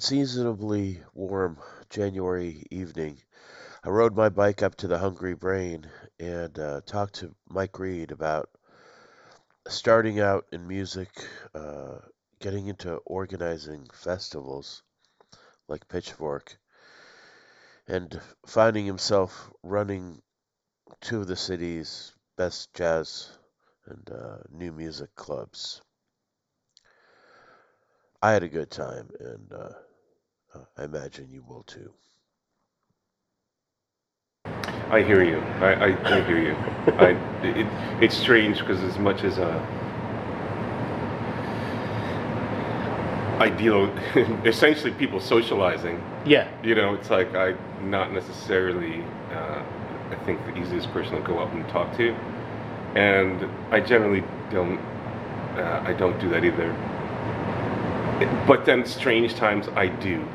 Unseasonably warm January evening, I rode my bike up to the Hungry Brain and uh, talked to Mike Reed about starting out in music, uh, getting into organizing festivals like Pitchfork, and finding himself running two of the city's best jazz and uh, new music clubs. I had a good time, and uh, I imagine you will too. I hear you. I, I, I hear you. I, it, it's strange because as much as uh, I deal essentially people socializing. Yeah. You know, it's like I not necessarily. Uh, I think the easiest person to go up and talk to, and I generally don't. Uh, I don't do that either. But then, strange times I do.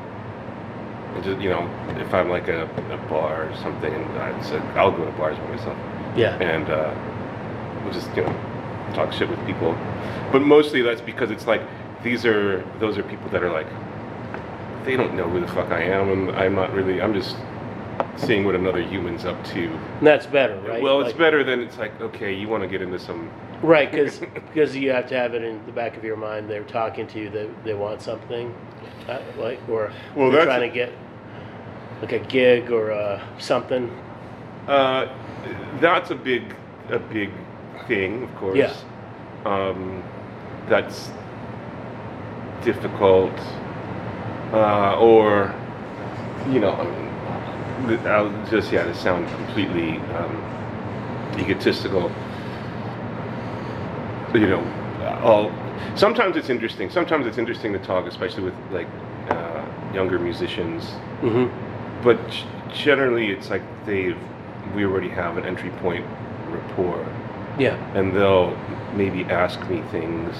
Just, you know, if I'm like a, a bar or something, and I said I'll go to bars by myself. Yeah. And uh, we'll just you know talk shit with people, but mostly that's because it's like these are those are people that are like they don't know who the fuck I am, and I'm not really. I'm just seeing what another human's up to. And that's better, right? Well, it's Like- better than it's like okay, you want to get into some. Right, because because you have to have it in the back of your mind. They're talking to you. They they want something, uh, like or Well, they're trying to get like a gig or uh, something. Uh, that's a big a big thing, of course. Yeah. Um, that's difficult, uh, or you know, I mean, I'll just yeah, to sound completely um, egotistical. You know, all sometimes it's interesting. Sometimes it's interesting to talk, especially with like uh, younger musicians Mm-hmm. But generally it's like they've we already have an entry point rapport. Yeah. and they'll maybe ask me things.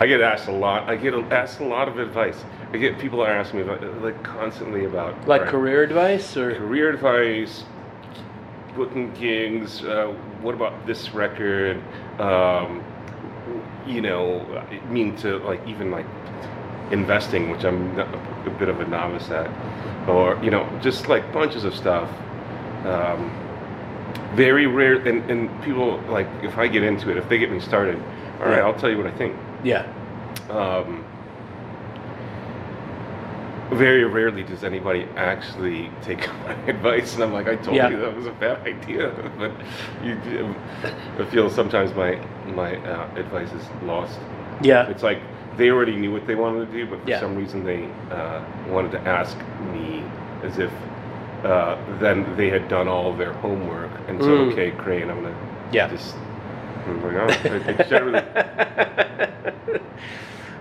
I get asked a lot i get asked a lot of advice. I get people are asking me about like constantly about Like right, career advice or? career advice booking gigs uh, what about this record? Um, you know i mean to like even like investing which i'm a bit of a novice at or you know just like bunches of stuff um, very rare and, and people like if i get into it if they get me started all right Yeah. i'll tell you what i think yeah. um, very rarely does anybody actually take my advice, and I'm like, I told Yeah. you that was a bad idea. But you, I feel sometimes my my uh, advice is lost. Yeah. It's like they already knew what they wanted to do, but for Yeah. some reason they uh, wanted to ask me as if uh, then they had done all of their homework, and so Mm. okay, Crane, I'm gonna Yeah. just. I'm like, oh, generally,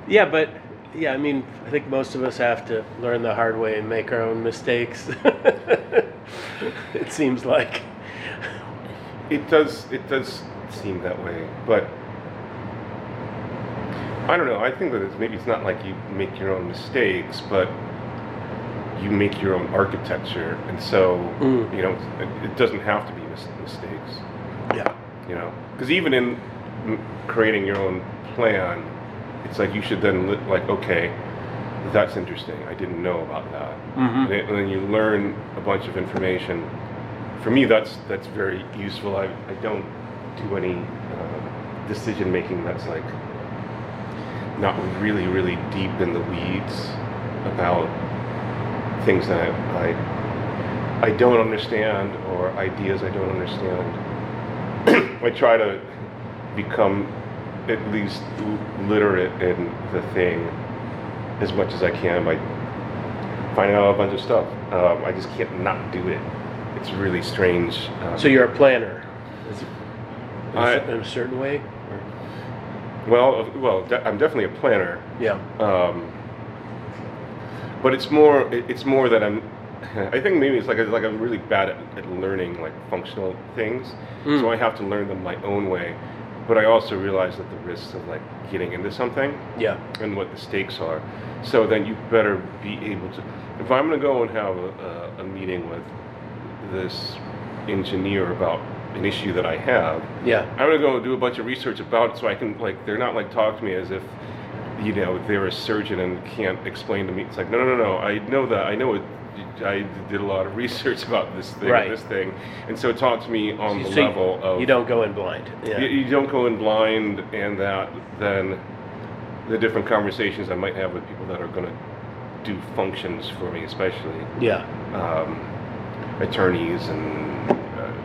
yeah, but yeah, I mean, I think most of us have to learn the hard way and make our own mistakes. it seems like. It does. It does seem that way, but I don't know. I think that it's, maybe it's not like you make your own mistakes, but you make your own architecture, and so Mm. you know it, it doesn't have to be mis- mistakes. Yeah. You know, because even in creating your own plan, it's like you should then li- like okay, that's interesting. I didn't know about that, Mhm. and, then- and then you learn a bunch of information. For me, that's that's very useful. I I don't do any uh, decision making that's like not really really deep in the weeds about things that I I don't understand or ideas I don't understand. I try to become at least literate in the thing as much as I can by finding out a bunch of stuff. Um, I just can't not do it. It's really strange. Um, So you're a planner. Is it, in, a I- in a certain way? Well, well, de- I'm definitely a planner. Yeah. Um, but it's more it- it's more that I'm I think maybe it's like like I'm really bad at, at learning like functional things, Mm. so I have to learn them my own way. But I also realize that the risks of like getting into something Yeah. and what the stakes are. So then you better be able to. If I'm going to go and have a, a, a meeting with this engineer about an issue that I have, Yeah. I'm gonna go do a bunch of research about it so I can like they're not like talk to me as if you know, they're a surgeon and can't explain to me. It's like, no, no, no, no. I know that. I know it. I did a lot of research about this thing, Right. this thing, and so talk to me on the So you- level of you don't go in blind. Yeah. you, you don't go in blind, and that then the different conversations I might have with people that are going to do functions for me, especially yeah. um, attorneys and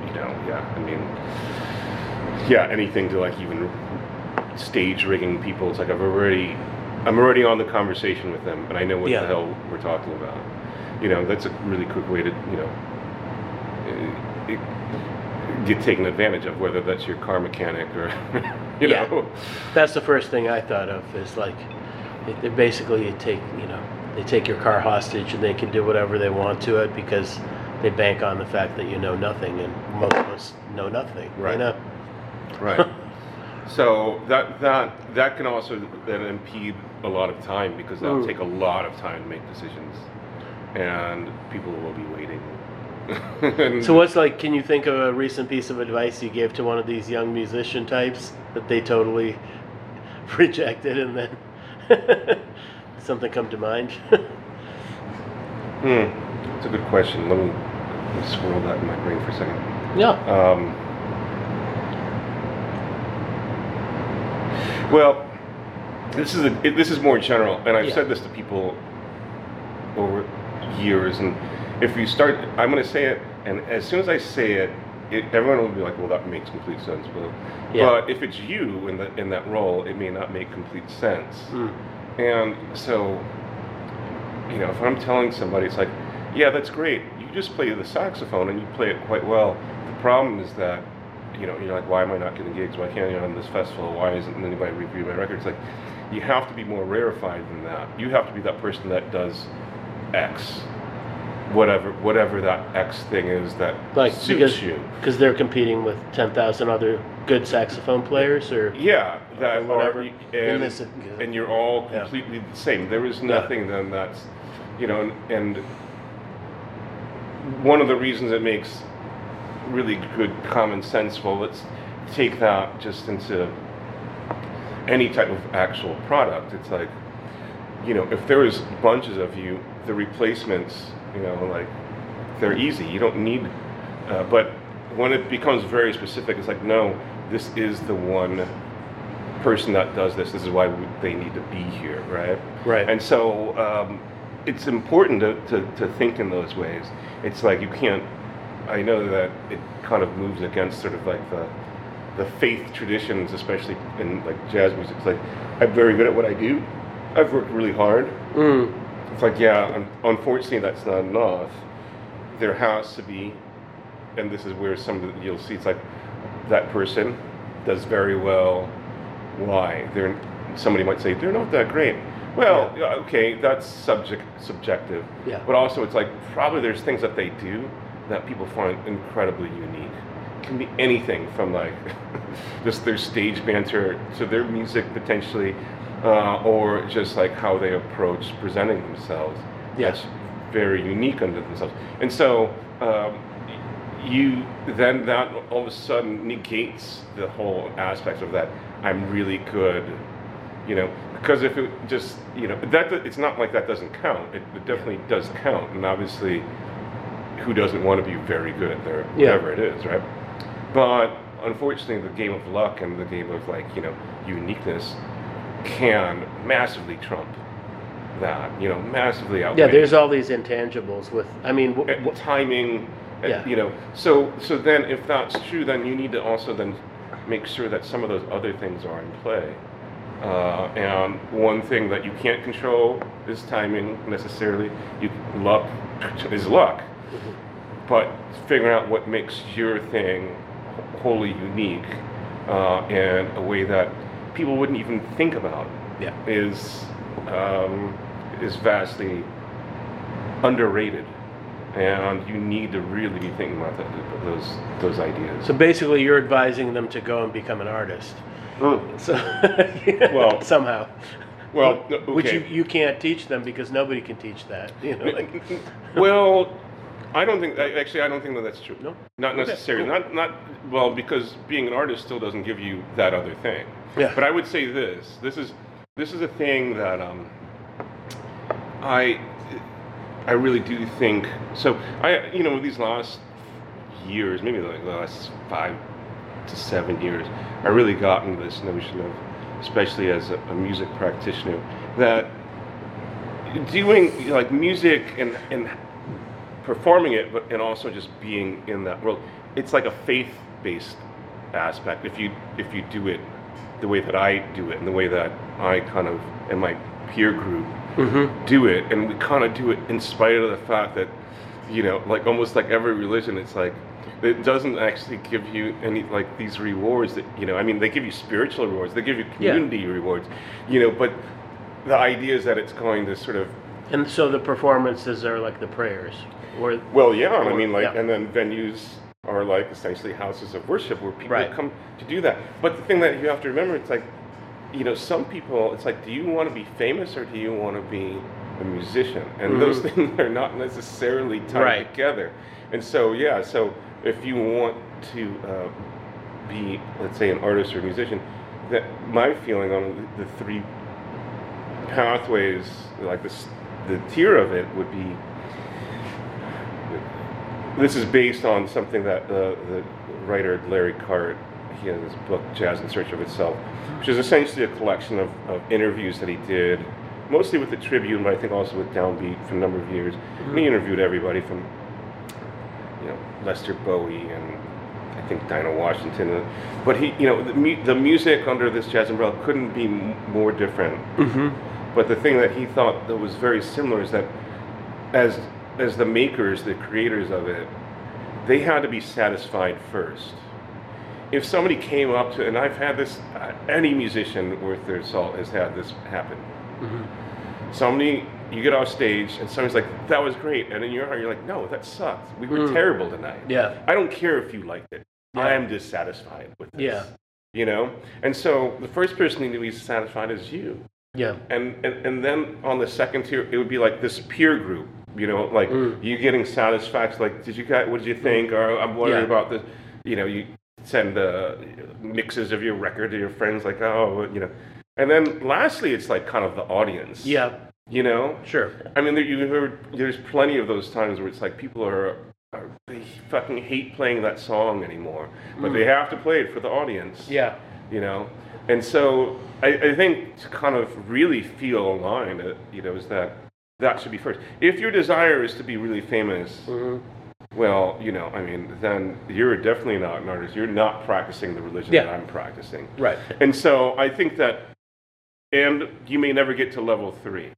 you know, yeah, I mean, yeah, anything to like even stage rigging people. It's like I've already, I'm already on the conversation with them, and I know what Yeah. the hell we're talking about. You know, that's a really quick way to you know. uh, it- Get taken advantage of, whether that's your car mechanic or, you Yeah. know, That's the first thing I thought of is like, it, they basically you take, you know, they take your car hostage and they can do whatever they want to it because they bank on the fact that you know nothing and most of us know nothing. You Right. know? Right. so that that that can also then impede a lot of time because that'll Mm. take a lot of time to make decisions, and people will be waiting. So what's like? Can you think of a recent piece of advice you gave to one of these young musician types that they totally rejected, and then something come to mind? Hmm. It's a good question. Let me swirl that in my brain for a second. yeah. Um, well, this is a, it, this is more general, and I've Yeah. said this to people over years. And if you start, I'm going to say it, and as soon as I say it, it, everyone will be like, "Well, that makes complete sense." But, Yeah. but if it's you in the in that role, it may not make complete sense. Mm. And so, you know, if I'm telling somebody, it's like, yeah, that's great. You just play the saxophone and you play it quite well. The problem is that, you know, you're like, why am I not getting gigs? Why can't I on this festival? Why isn't anybody reviewing my records? Like, you have to be more rarefied than that. You have to be that person that does X, whatever, whatever that X thing is that Like suits because you. because they're competing with ten thousand other good saxophone players, or Yeah, that Or whatever. are, In and, and you're all Yeah. completely the same. There is Yeah. nothing then that's, you know, and, and one of the reasons it makes really good common sense. Well, let's take that just into any type of actual product. It's like, you know, if there was bunches of you, the replacements, you know, like they're easy. You don't need, uh, but when it becomes very specific, it's like, no, this is the one person that does this. This is why we, they need to be here, right? Right. And so um, it's important to, to, to think in those ways. It's like you can't. I know that it kind of moves against sort of like the the faith traditions, especially in like jazz music. It's like I'm very good at what I do. I've worked really hard. Mm. It's like, yeah, un- unfortunately, that's not enough. There has to be, and this is where some of the, you'll see it's like that person does very well. Why? They're somebody might say they're not that great. Well, yeah, okay, that's subject subjective. Yeah. But also, it's like probably there's things that they do that people find incredibly unique. It can be anything from like just their stage banter to their music potentially, uh, or just like how they approach presenting themselves. Yes. That's very unique unto themselves. And so um, you then that all of a sudden negates the whole aspect of that. I'm really good, you know, because if it just you know that it's not like that doesn't count. It, it definitely does count, and obviously, who doesn't want to be very good at their Yeah. whatever it is, right? But unfortunately, the game of luck and the game of like you know uniqueness can massively trump that. You know, massively outweigh. Yeah, there's all these intangibles with. I mean, w- Uh, w- timing Yeah. you know so so then if that's true then you need to also then make sure that some of those other things are in play uh, and one thing that you can't control is timing necessarily. You luck is luck. But figuring out what makes your thing wholly unique uh, in a way that people wouldn't even think about yeah, is um, is vastly underrated, and you need to really be thinking about that, those those ideas. so basically, you're advising them to go and become an artist. So, Well- somehow, well, no, which you, you can't teach them because nobody can teach that. You know, like, well, I don't think I- actually I don't think that that's true. No? not Okay, necessarily. cool. Not not well because being an artist still doesn't give you that other thing. Yeah. But I would say this: this is this is a thing that um, I I really do think. So I you know these last years, maybe like the last five to seven years, I really got into this notion of, especially as a, a music practitioner, that doing like music and and performing it, but and also just being in that world, it's like a faith-based aspect. If you if you do it the way that I do it, and the way that I kind of and my peer group mm-hmm. do it, and we kind of do it in spite of the fact that you know, like almost like every religion, it's like it doesn't actually give you any like these rewards that you know. I mean, they give you spiritual rewards, they give you Yeah. community rewards, you know, but the idea is that it's going to sort of And so the performances are like the prayers, or Well, yeah, I mean, like, Yeah. and then venues are like essentially houses of worship where people Right. come to do that. But the thing that you have to remember, it's like, you know, some people, it's like, do you want to be famous or do you want to be a musician? And those things are not necessarily tied Mm-hmm. Right. together. And so, yeah, so if you want to uh, be, let's say, an artist or a musician, that my feeling on the three pathways, like this, the tier of it would be this is based on something that uh, the writer Larry Kart, he has this book, Jazz in Search of Itself, which is essentially a collection of, of interviews that he did, mostly with the Tribune, but I think also with Downbeat for a number of years. And he interviewed everybody from, Lester Bowie and I think Dinah Washington. But he, you know, the, mu- the music under this jazz umbrella couldn't be m- more different. But the thing that he thought that was very similar is that as as the makers, the creators of it, they had to be satisfied first. If somebody came up to, and I've had this, uh, any musician worth their salt has had this happen. Somebody, you get off stage, and somebody's like, "That was great," and in your heart, you're like, "No, that sucked. We were terrible tonight." Yeah. I don't care if you liked it. Yeah. I am dissatisfied with this. Yeah. You know, and so the first person to be satisfied is you yeah, and, and and then on the second tier it would be like this peer group you know like Mm. you getting satisfaction like did you guys what did you think or i'm worried Yeah. about this you know you send uh, mixes of your record to your friends like oh you know and then lastly it's like kind of the audience yeah, you know sure. i mean there, you heard, there's plenty of those times where it's like people are, are they fucking hate playing that song anymore but they have to play it for the audience Mm. Yeah, you know and so I, I think to kind of really feel aligned uh, you know is that that should be first if your desire is to be really famous Mm-hmm. well you know i mean then you're definitely not an artist you're not practicing the religion Yeah. that i'm practicing right. and so i think that and you may never get to level three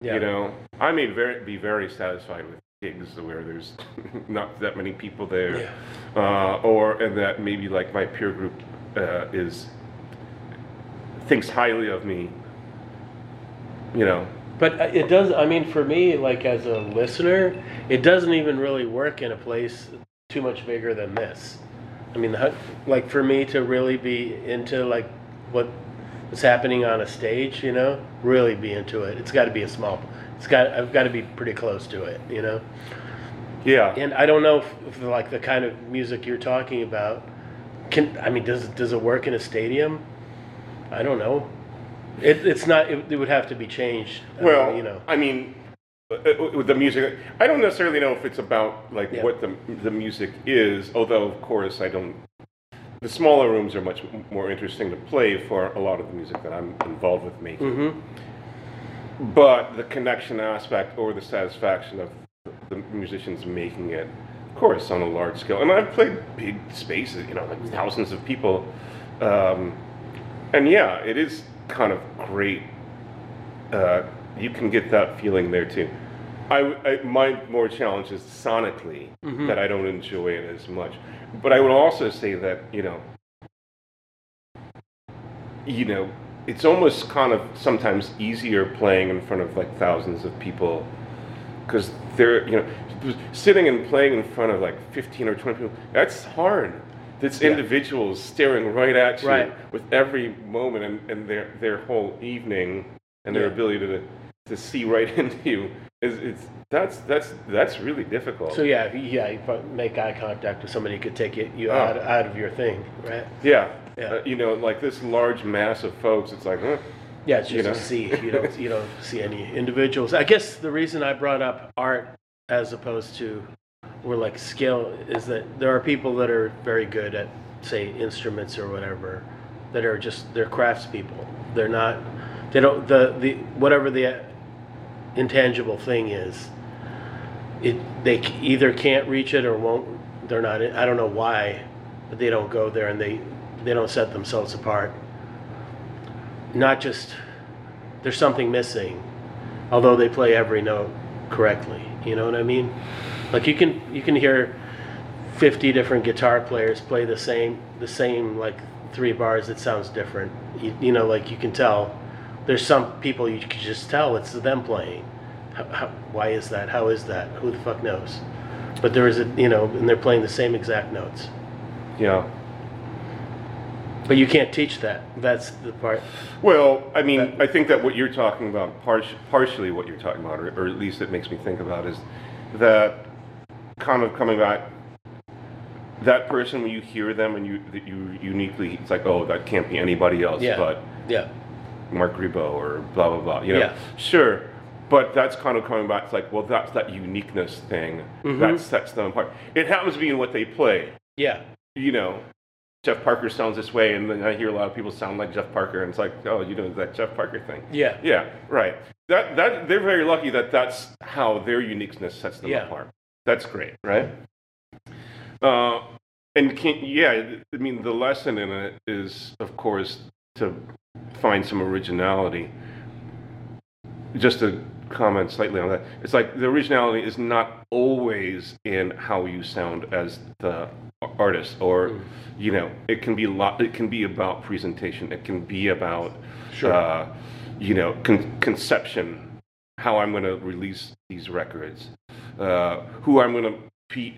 Yeah, you know i may very, be very satisfied with gigs where there's not that many people there Yeah. uh, or and that maybe like my peer group uh, is thinks highly of me you know But uh, it does. I mean, for me, like as a listener, it doesn't even really work in a place too much bigger than this. I mean, like for me to really be into like what is happening on a stage, you know, really be into it. It's got to be a small. It's got. I've got to be pretty close to it, you know. yeah And I don't know if, if like the kind of music you're talking about can. I mean, does does it work in a stadium? I don't know. It, it's not. It, it would have to be changed. well you know. i mean uh, uh, with the music i don't necessarily know if it's about like Yeah. what the the music is although of course i don't the smaller rooms are much more interesting to play for a lot of the music that i'm involved with making Mm-hmm. but the connection aspect or the satisfaction of the musicians making it, of course, on a large scale. And I've played big spaces, you know, like thousands of people. Um, and yeah, it is kind of great. Uh, you can get that feeling there too. I, I, my more challenge is sonically mm-hmm. that I don't enjoy it as much. But I would also say that, you know, you know, it's almost kind of sometimes easier playing in front of like thousands of people because they're, you know, sitting and playing in front of like 15 or 20 people, that's hard. It's individuals staring right at you Right. with every moment and, and their, their whole evening and their Yeah. ability to, to see right into you is it's that's that's that's really difficult. So yeah, if you- yeah, you make eye contact with somebody who could take it, you Oh. out, out of your thing, right? Yeah. Yeah. Uh, you know, like this large mass of folks, it's like, huh, Yeah, it's You just know? a sea. You don't you don't see any individuals. I guess the reason I brought up art as opposed to or like skill is that there are people that are very good at say instruments or whatever that are just they're craftspeople. They're not they don't the the whatever the intangible thing is it they either can't reach it or won't they're not I don't know why but they don't go there and they they don't set themselves apart. Not just there's something missing although they play every note correctly you know what i mean? Like you can you can hear 50 different guitar players play the same the same like three bars it sounds different. You, you know like you can tell there's some people you can just tell it's them playing. How, how, why is that? How is that? Who the fuck knows? But there is a you know and they're playing the same exact notes. Yeah. but you can't teach that. That's the part. Well, I mean, I think that what you're talking about, part, partially what you're talking about, or, or at least it makes me think about, is that kind of coming back. That person, when you hear them and you that you uniquely, it's like, oh, that can't be anybody else Yeah. but yeah Marc Ribot or blah blah blah. You know, Yeah. sure, but that's kind of coming back. It's like, well, that's that uniqueness thing Mm-hmm. that sets them apart. It happens to be in what they play. yeah You know, Jeff Parker sounds this way, and then I hear a lot of people sound like Jeff Parker, and it's like, oh, you know that Jeff Parker thing. yeah Yeah, right. That that they're very lucky that that's how their uniqueness sets them Yeah. apart. That's great, right? Uh, and can, yeah, I mean the lesson in it is, of course, to find some originality. Just to comment slightly on that, it's like the originality is not always in how you sound as the artist, or you know, it can be a lot. It can be about presentation. It can be about Sure. uh, you know, con- conception, how I'm going to release these records, uh, who I'm going to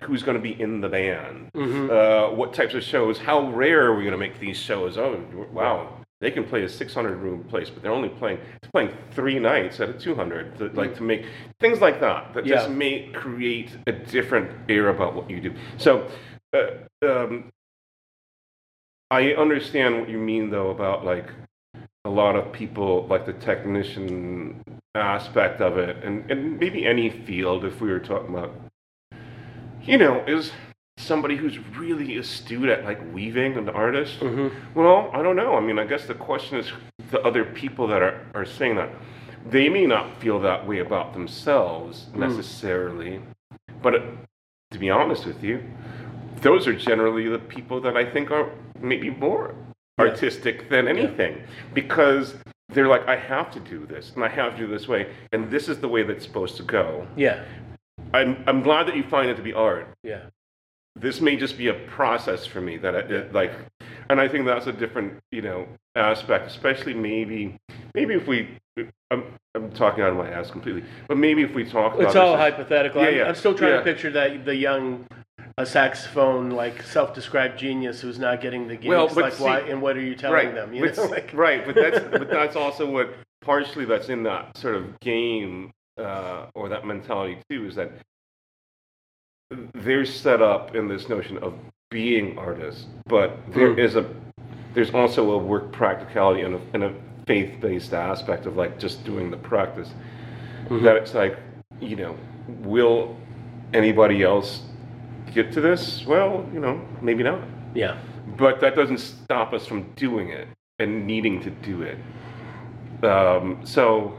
who's going to be in the band, uh, what types of shows, how rare are we going to make these shows? Oh, wow, they can play a 600 room place, but they're only playing they're playing three nights at a 200, to, like to make things like that that just may create a different air about what you do. So. Uh, um, I understand what you mean though about like a lot of people like the technician aspect of it and, and maybe any field if we were talking about you know is somebody who's really astute at like weaving an artist? Well i don't know. I mean i guess the question is the other people that are, are saying that. They may not feel that way about themselves necessarily but uh, to be honest with you those are generally the people that I think are maybe more artistic than anything because they're like, I have to do this and I have to do this way, and this is the way that's supposed to go. yeah. I'm, I'm glad that you find it to be art. yeah This may just be a process for me that I it, like, and I think that's a different, you know, aspect, especially maybe, maybe if we, I'm, I'm talking out of my ass completely, but maybe if we talk about It's all this hypothetical. Yeah, I'm, yeah, I'm still trying yeah. to picture that the young a saxophone like self-described genius who's not getting the gigs. Well, but like see- why and what are you telling right, them? You but, know, like, right, but that's but that's also what partially that's in that sort of game uh, or that mentality too is that they're set up in this notion of being artists, but there Hmm. is a there's also a work practicality and a, and a faith-based aspect of like just doing the practice Mm-hmm. that it's like you know will anybody else get to this well you know maybe not yeah, but that doesn't stop us from doing it and needing to do it. Um, so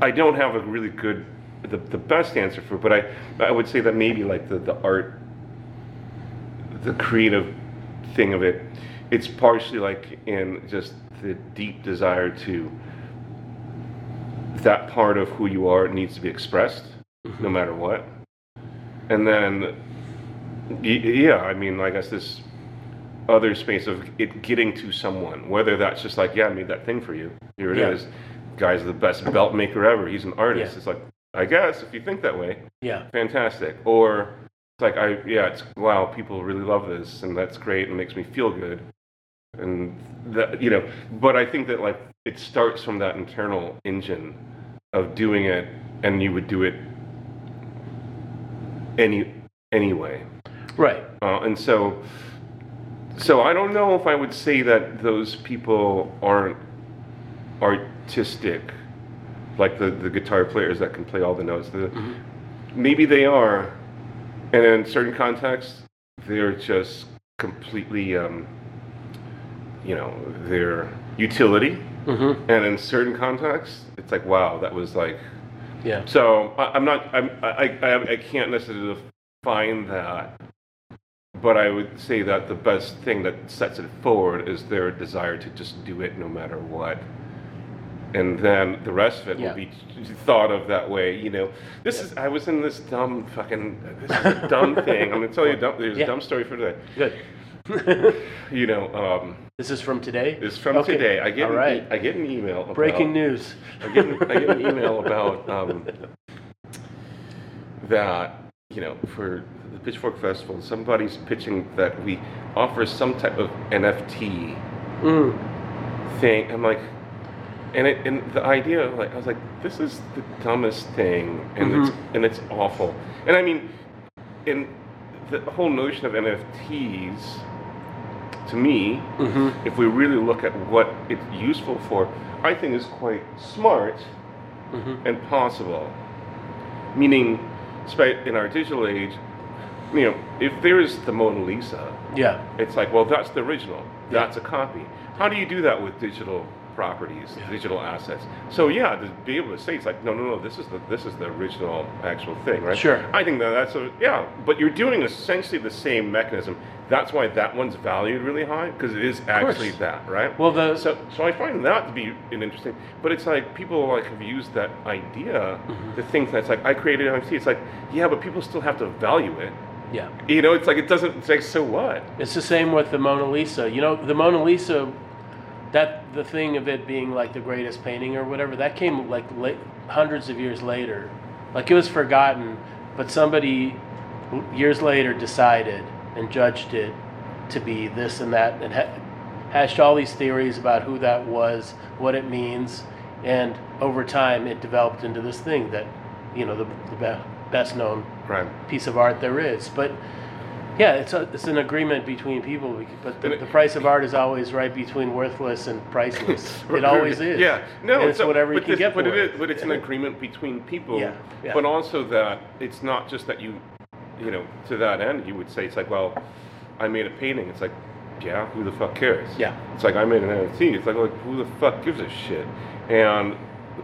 I don't have a really good, the, the best answer for it, but I, I would say that maybe like the, the art, the creative thing of it, it's partially like in just the deep desire to, that part of who you are needs to be expressed no mm-hmm. matter what. And then Yeah, I mean, I guess this other space of it getting to someone, whether that's just like, yeah, I made that thing for you. Here it is. Yeah. Guy's the best belt maker ever. He's an artist. Yeah. It's like, I guess if you think that way, yeah, fantastic. Or it's like, I yeah, it's wow, people really love this, and that's great, and makes me feel good. And that you know, but I think that like it starts from that internal engine of doing it, and you would do it any anyway. right. Uh, and so so I don't know if I would say that those people aren't artistic, like the, the guitar players that can play all the notes. The, Maybe they are, and in certain contexts, they're just completely, um, you know, their utility. Mm-hmm. And in certain contexts, it's like, wow, that was like. Yeah. So I, I'm not. I'm, I, I I can't necessarily define that, but I would say that the best thing that sets it forward is their desire to just do it no matter what. And then the rest of it Yeah. will be thought of that way, you know. This is I was in this dumb fucking this is a dumb thing. I'm gonna tell you a dumb there's Yeah. a dumb story for today. Good. You know, um, this is from today. it's from Okay. today. I get All an right. e- I get an email about, Breaking news. I get, an, I get an email about um, that, you know, for the Pitchfork Festival, somebody's pitching that we offer some type of NFT Mm. thing. I'm like, and it, and the idea, like, I was like, this is the dumbest thing, and it's and it's awful. And I mean, and the whole notion of NFTs, to me, Mm-hmm. if we really look at what it's useful for, I think is quite smart Mm-hmm. and possible. Meaning, in our digital age, you know, if there's the Mona Lisa, Yeah. it's like, well, that's the original. That's a copy. How do you do that with digital properties, digital assets? So yeah, to be able to say it's like, no, no, no, this is the this is the original actual thing, right? Sure. I think that that's a yeah, but you're doing essentially the same mechanism. That's why that one's valued really high because it is actually that, right? Well, the So, so I find that to be an interesting, but it's like people like have used that idea Mm-hmm. to think that's like I created NFT. It's like yeah, but people still have to value it. yeah. You know, it's like it doesn't. It's like so what? It's the same with the Mona Lisa. You know, the Mona Lisa, that the thing of it being like the greatest painting or whatever, that came like late, hundreds of years later. Like it was forgotten, but somebody years later decided and judged it to be this and that and ha- hashed all these theories about who that was, what it means, and over time it developed into this thing that, you know, the, the be- best known Right. piece of art there is. But yeah, it's a, it's an agreement between people. But the, the price of art is always right between worthless and priceless. it always is. Yeah, no, And it's so- whatever you can this- get for but it. it is, but it's an agreement between people. Yeah, yeah. But also that it's not just that you, you know, to that end, you would say it's like, well, I made a painting. It's like, yeah, who the fuck cares? Yeah. It's like I made an NFT. It's like, like who the fuck gives a shit? And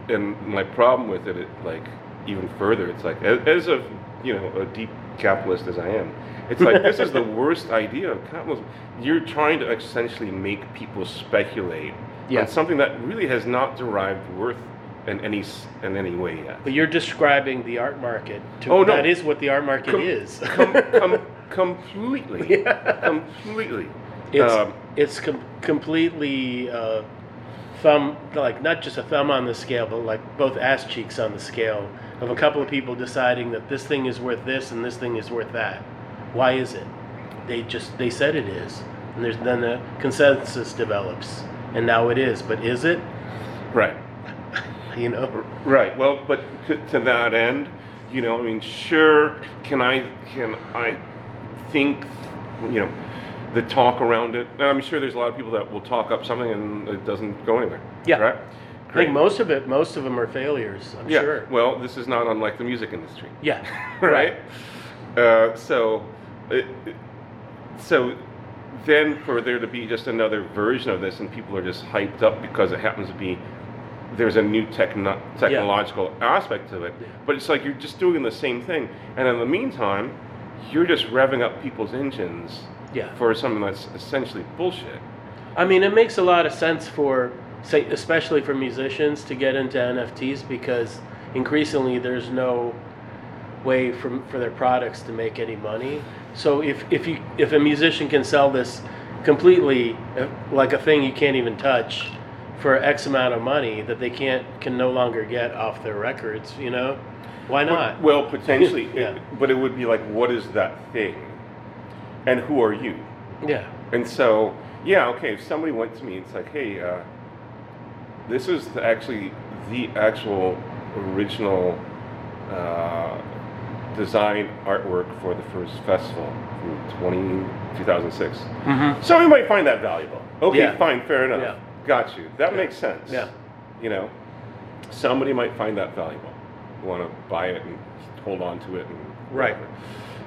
and my problem with it, it like even further, it's like as, as a you know a deep capitalist as I am, it's like this is the worst idea of capitalism. You're trying to essentially make people speculate Yeah. on something that really has not derived worth in any in any way yet. But you're describing the art market. To, Oh, no. That is what the art market Com- is. com- com- completely, Yeah. completely. it's Um, it's com- completely uh, thumb like not just a thumb on the scale, but like both ass cheeks on the scale of a couple of people deciding that this thing is worth this and this thing is worth that. Why is it? They just they said it is, and there's then a consensus develops, and now it is. But is it? right. You know. Right. Well, but to, to that end, you know, I mean, sure, can I can I think, you know, the talk around it? And I'm sure there's a lot of people that will talk up something and it doesn't go anywhere. Yeah. Right. I think most of it, most of them are failures. I'm yeah. sure. Well, this is not unlike the music industry. Yeah. right? Uh, so, it, it- so then for there to be just another version of this, and people are just hyped up because it happens to be there's a new techno- technological aspect to it, Yeah. but it's like you're just doing the same thing, and in the meantime, you're just revving up people's engines Yeah. for something that's essentially bullshit. I mean, it makes a lot of sense for, say, especially for musicians to get into NFTs because increasingly there's no way for, for their products to make any money. So if, if you if a musician can sell this completely uh, like a thing you can't even touch for X amount of money that they can't can no longer get off their records, you know, why not? Well, potentially, Yeah. it- but it would be like, what is that thing, and who are you? yeah, And so, yeah, okay, if somebody went to me, it's like, hey, uh, this is the, actually the actual original uh, design artwork for the first festival from 20, 2006. Mm-hmm. Somebody might find that valuable. Okay, Yeah. fine, fair enough. Yeah. Got you. That makes sense. Yeah. You know, somebody might find that valuable, want to buy it and hold on to it and Right. whatever.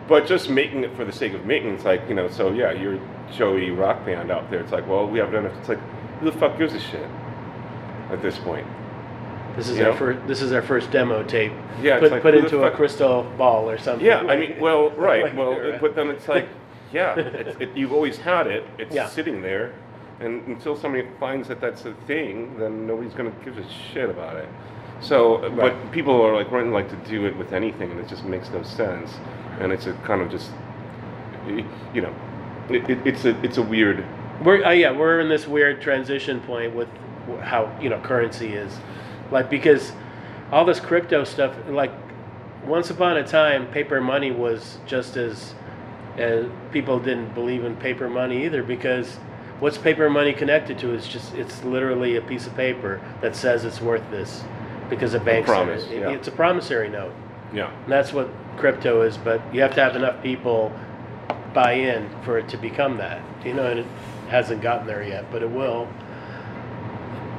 But just making it for the sake of making, it's like you know. So yeah, you're Joey rock band out there. It's like, well, we haven't done it. It's like, who the fuck gives a shit at this point? This is You our know? first. This is our first demo tape. Yeah, put, like, put into a crystal ball or something. Yeah, I mean, well, right. like well, that. but then it's like, yeah, it's, it, you've always had it. It's Yeah. sitting there, and until somebody finds that that's a thing, then nobody's gonna give a shit about it. So, Right. but people are like running like to do it with anything, and it just makes no sense. And it's a kind of just, you know, it, it, it's a it's a weird. We're uh, yeah, we're in this weird transition point with how you know currency is, like because all this crypto stuff. Like once upon a time, paper money was just as, as people didn't believe in paper money either because what's paper money connected to is just it's literally a piece of paper that says it's worth this because a bank promise, it. yeah. It's a promissory note. Yeah. And that's what crypto is, but you have to have enough people buy in for it to become that. You know, and it hasn't gotten there yet, but it will.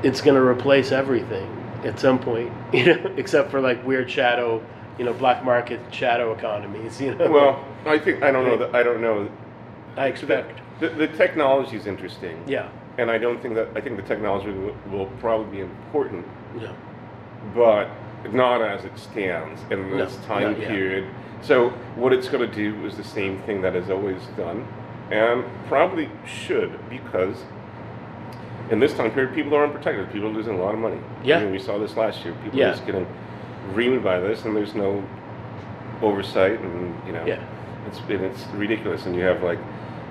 It's going to replace everything at some point, you know, except for like weird shadow, you know, black market shadow economies, you know. Well, I think I don't know that I don't know. I expect. The, the technology is interesting. Yeah. And I don't think that I think the technology will, will probably be important Yeah. but not as it stands in No, this time not yet. period. So what it's going to do is the same thing that it's always done, and probably should because in this time period, people are unprotected. People are losing a lot of money. Yeah. I mean, we saw this last year. People Yeah. are just getting reamed by this, and there's no oversight, and you know, Yeah. it's and it's ridiculous. And you have like,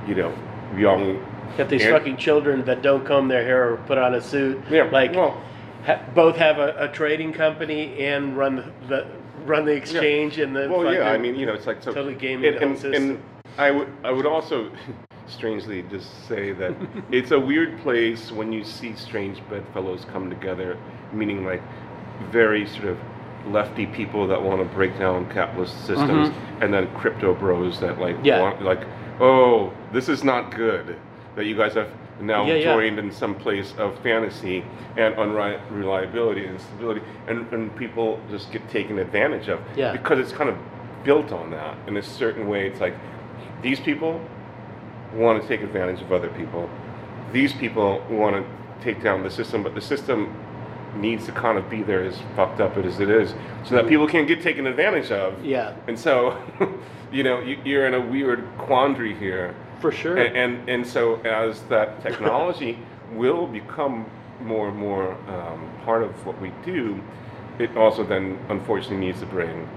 you know, young. Got these and- fucking children that don't comb their hair or put on a suit. Yeah, Like, well- ha- both have a, a trading company and run the, the run the exchange and the. Well, yeah, I mean, you know, it's like so. totally gaming and, and, and I would, I would also, strangely, just say that it's a weird place when you see strange bedfellows come together, meaning like very sort of lefty people that want to break down capitalist systems, and then crypto bros that like Mm-hmm. Yeah. want like, oh, this is not good that you guys have now Yeah, yeah. joined in some place of fantasy and unreliability and stability, and, and people just get taken advantage of Yeah. because it's kind of built on that in a certain way. It's like these people want to take advantage of other people. These people want to take down the system, but the system needs to kind of be there as fucked up as it is, so that people can't get taken advantage of. Yeah. And so, you know, you, you're in a weird quandary here. For sure. And, and and so as that technology will become more and more um, part of what we do, it also then unfortunately needs to bring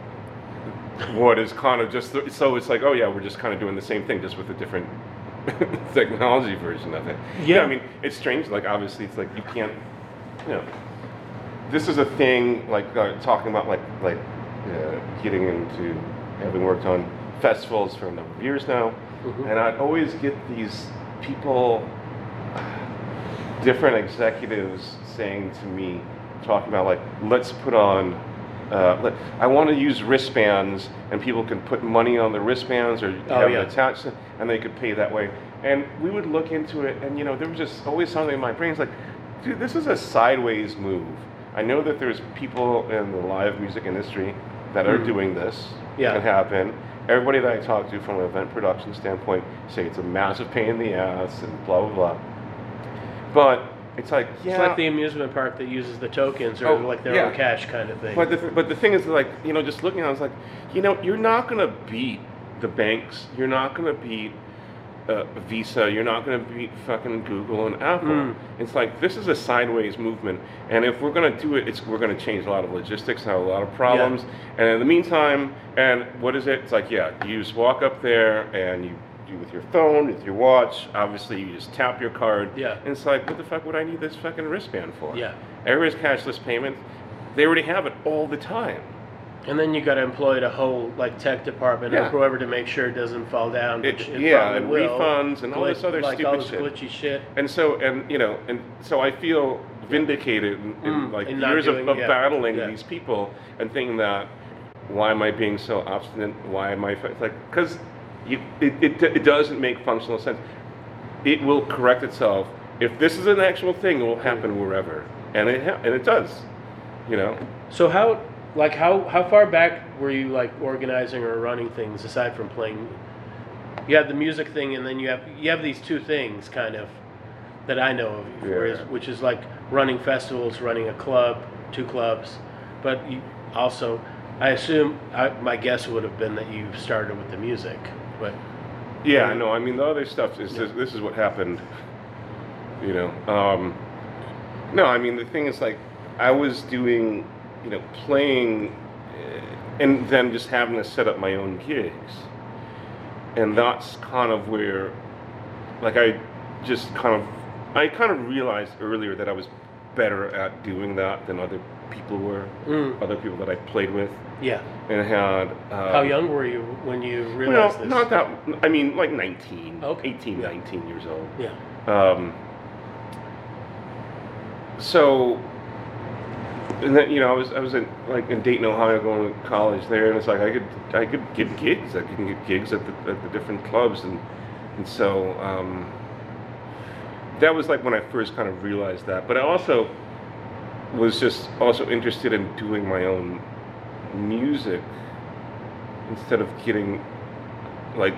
what is kind of just so it's like oh yeah we're just kind of doing the same thing just with a different technology version of it. Yeah. I mean it's strange. Like obviously it's like you can't, you know, this is a thing like uh, talking about like like uh, getting into having worked on festivals for a number of years now, Mhm. and I'd always get these people, different executives saying to me, talking about like let's put on. Uh, I want to use wristbands, and people can put money on the wristbands or Oh, have yeah. it attached, and they could pay that way. And we would look into it, and you know, there was just always something in my brain. It's like, dude, this is a sideways move. I know that there's people in the live music industry that are Mm. doing this. Yeah. It can happen. Everybody that I talk to from an event production standpoint say it's a massive pain in the ass and blah blah blah. But it's like, yeah. It's like the amusement park that uses the tokens or Oh, like their yeah. own cash kind of thing. But the, but the thing is, like, you know, just looking at it, I was like, you know, you're not going to beat the banks. You're not going to beat uh, Visa. You're not going to beat fucking Google and Apple. Mm. It's like, this is a sideways movement. And if we're going to do it, it's, we're going to change a lot of logistics, and have a lot of problems. And in the meantime, and what is it? It's like, yeah, you just walk up there and you do with your phone, with your watch. Obviously, you just tap your card. Yeah. And it's like, what the fuck would I need this fucking wristband for? Yeah. Everybody's cashless payment. They already have it all the time. and then you got to employ the whole like tech department Yeah. or whoever to make sure it doesn't fall down. It- which it yeah, and will. refunds and all this other like stupid all this shit. glitchy shit. And so, and you know, and so I feel vindicated in, in Mm, like in years of, doing- of yeah, battling yeah. these people and thinking that why am I being so obstinate? Why am I it's like because you it, it it doesn't make functional sense. It will correct itself if this is an actual thing. It will happen wherever, and it ha- and it does. You know. So how, like, how how far back were you like organizing or running things aside from playing? You have the music thing, and then you have you have these two things kind of that I know of, whereas, Yeah. which is like running festivals, running a club, two clubs, but you also, I assume, I, my guess would have been that you started with the music, but Yeah, I know. I mean, the other stuff is this, this is what happened. You know. Um, no, I mean the thing is like I was doing, you know, playing, uh, and then just having to set up my own gigs, and that's kind of where, like, I just kind of, I kind of realized earlier that I was better at doing that than other people were, Mm. other people that I played with, yeah. and had. Uh, How young were you when you well, realized this? not that. I mean, like 19, Okay. 18, Yeah. 19 years old. Yeah. Um, so, and then you know, I was I was in like in Dayton, Ohio, going to college there, and it's like I could I could get gigs. I could get gigs at the at the different clubs, and and so um, that was like when I first kind of realized that. But I also was just also interested in doing my own music instead of getting like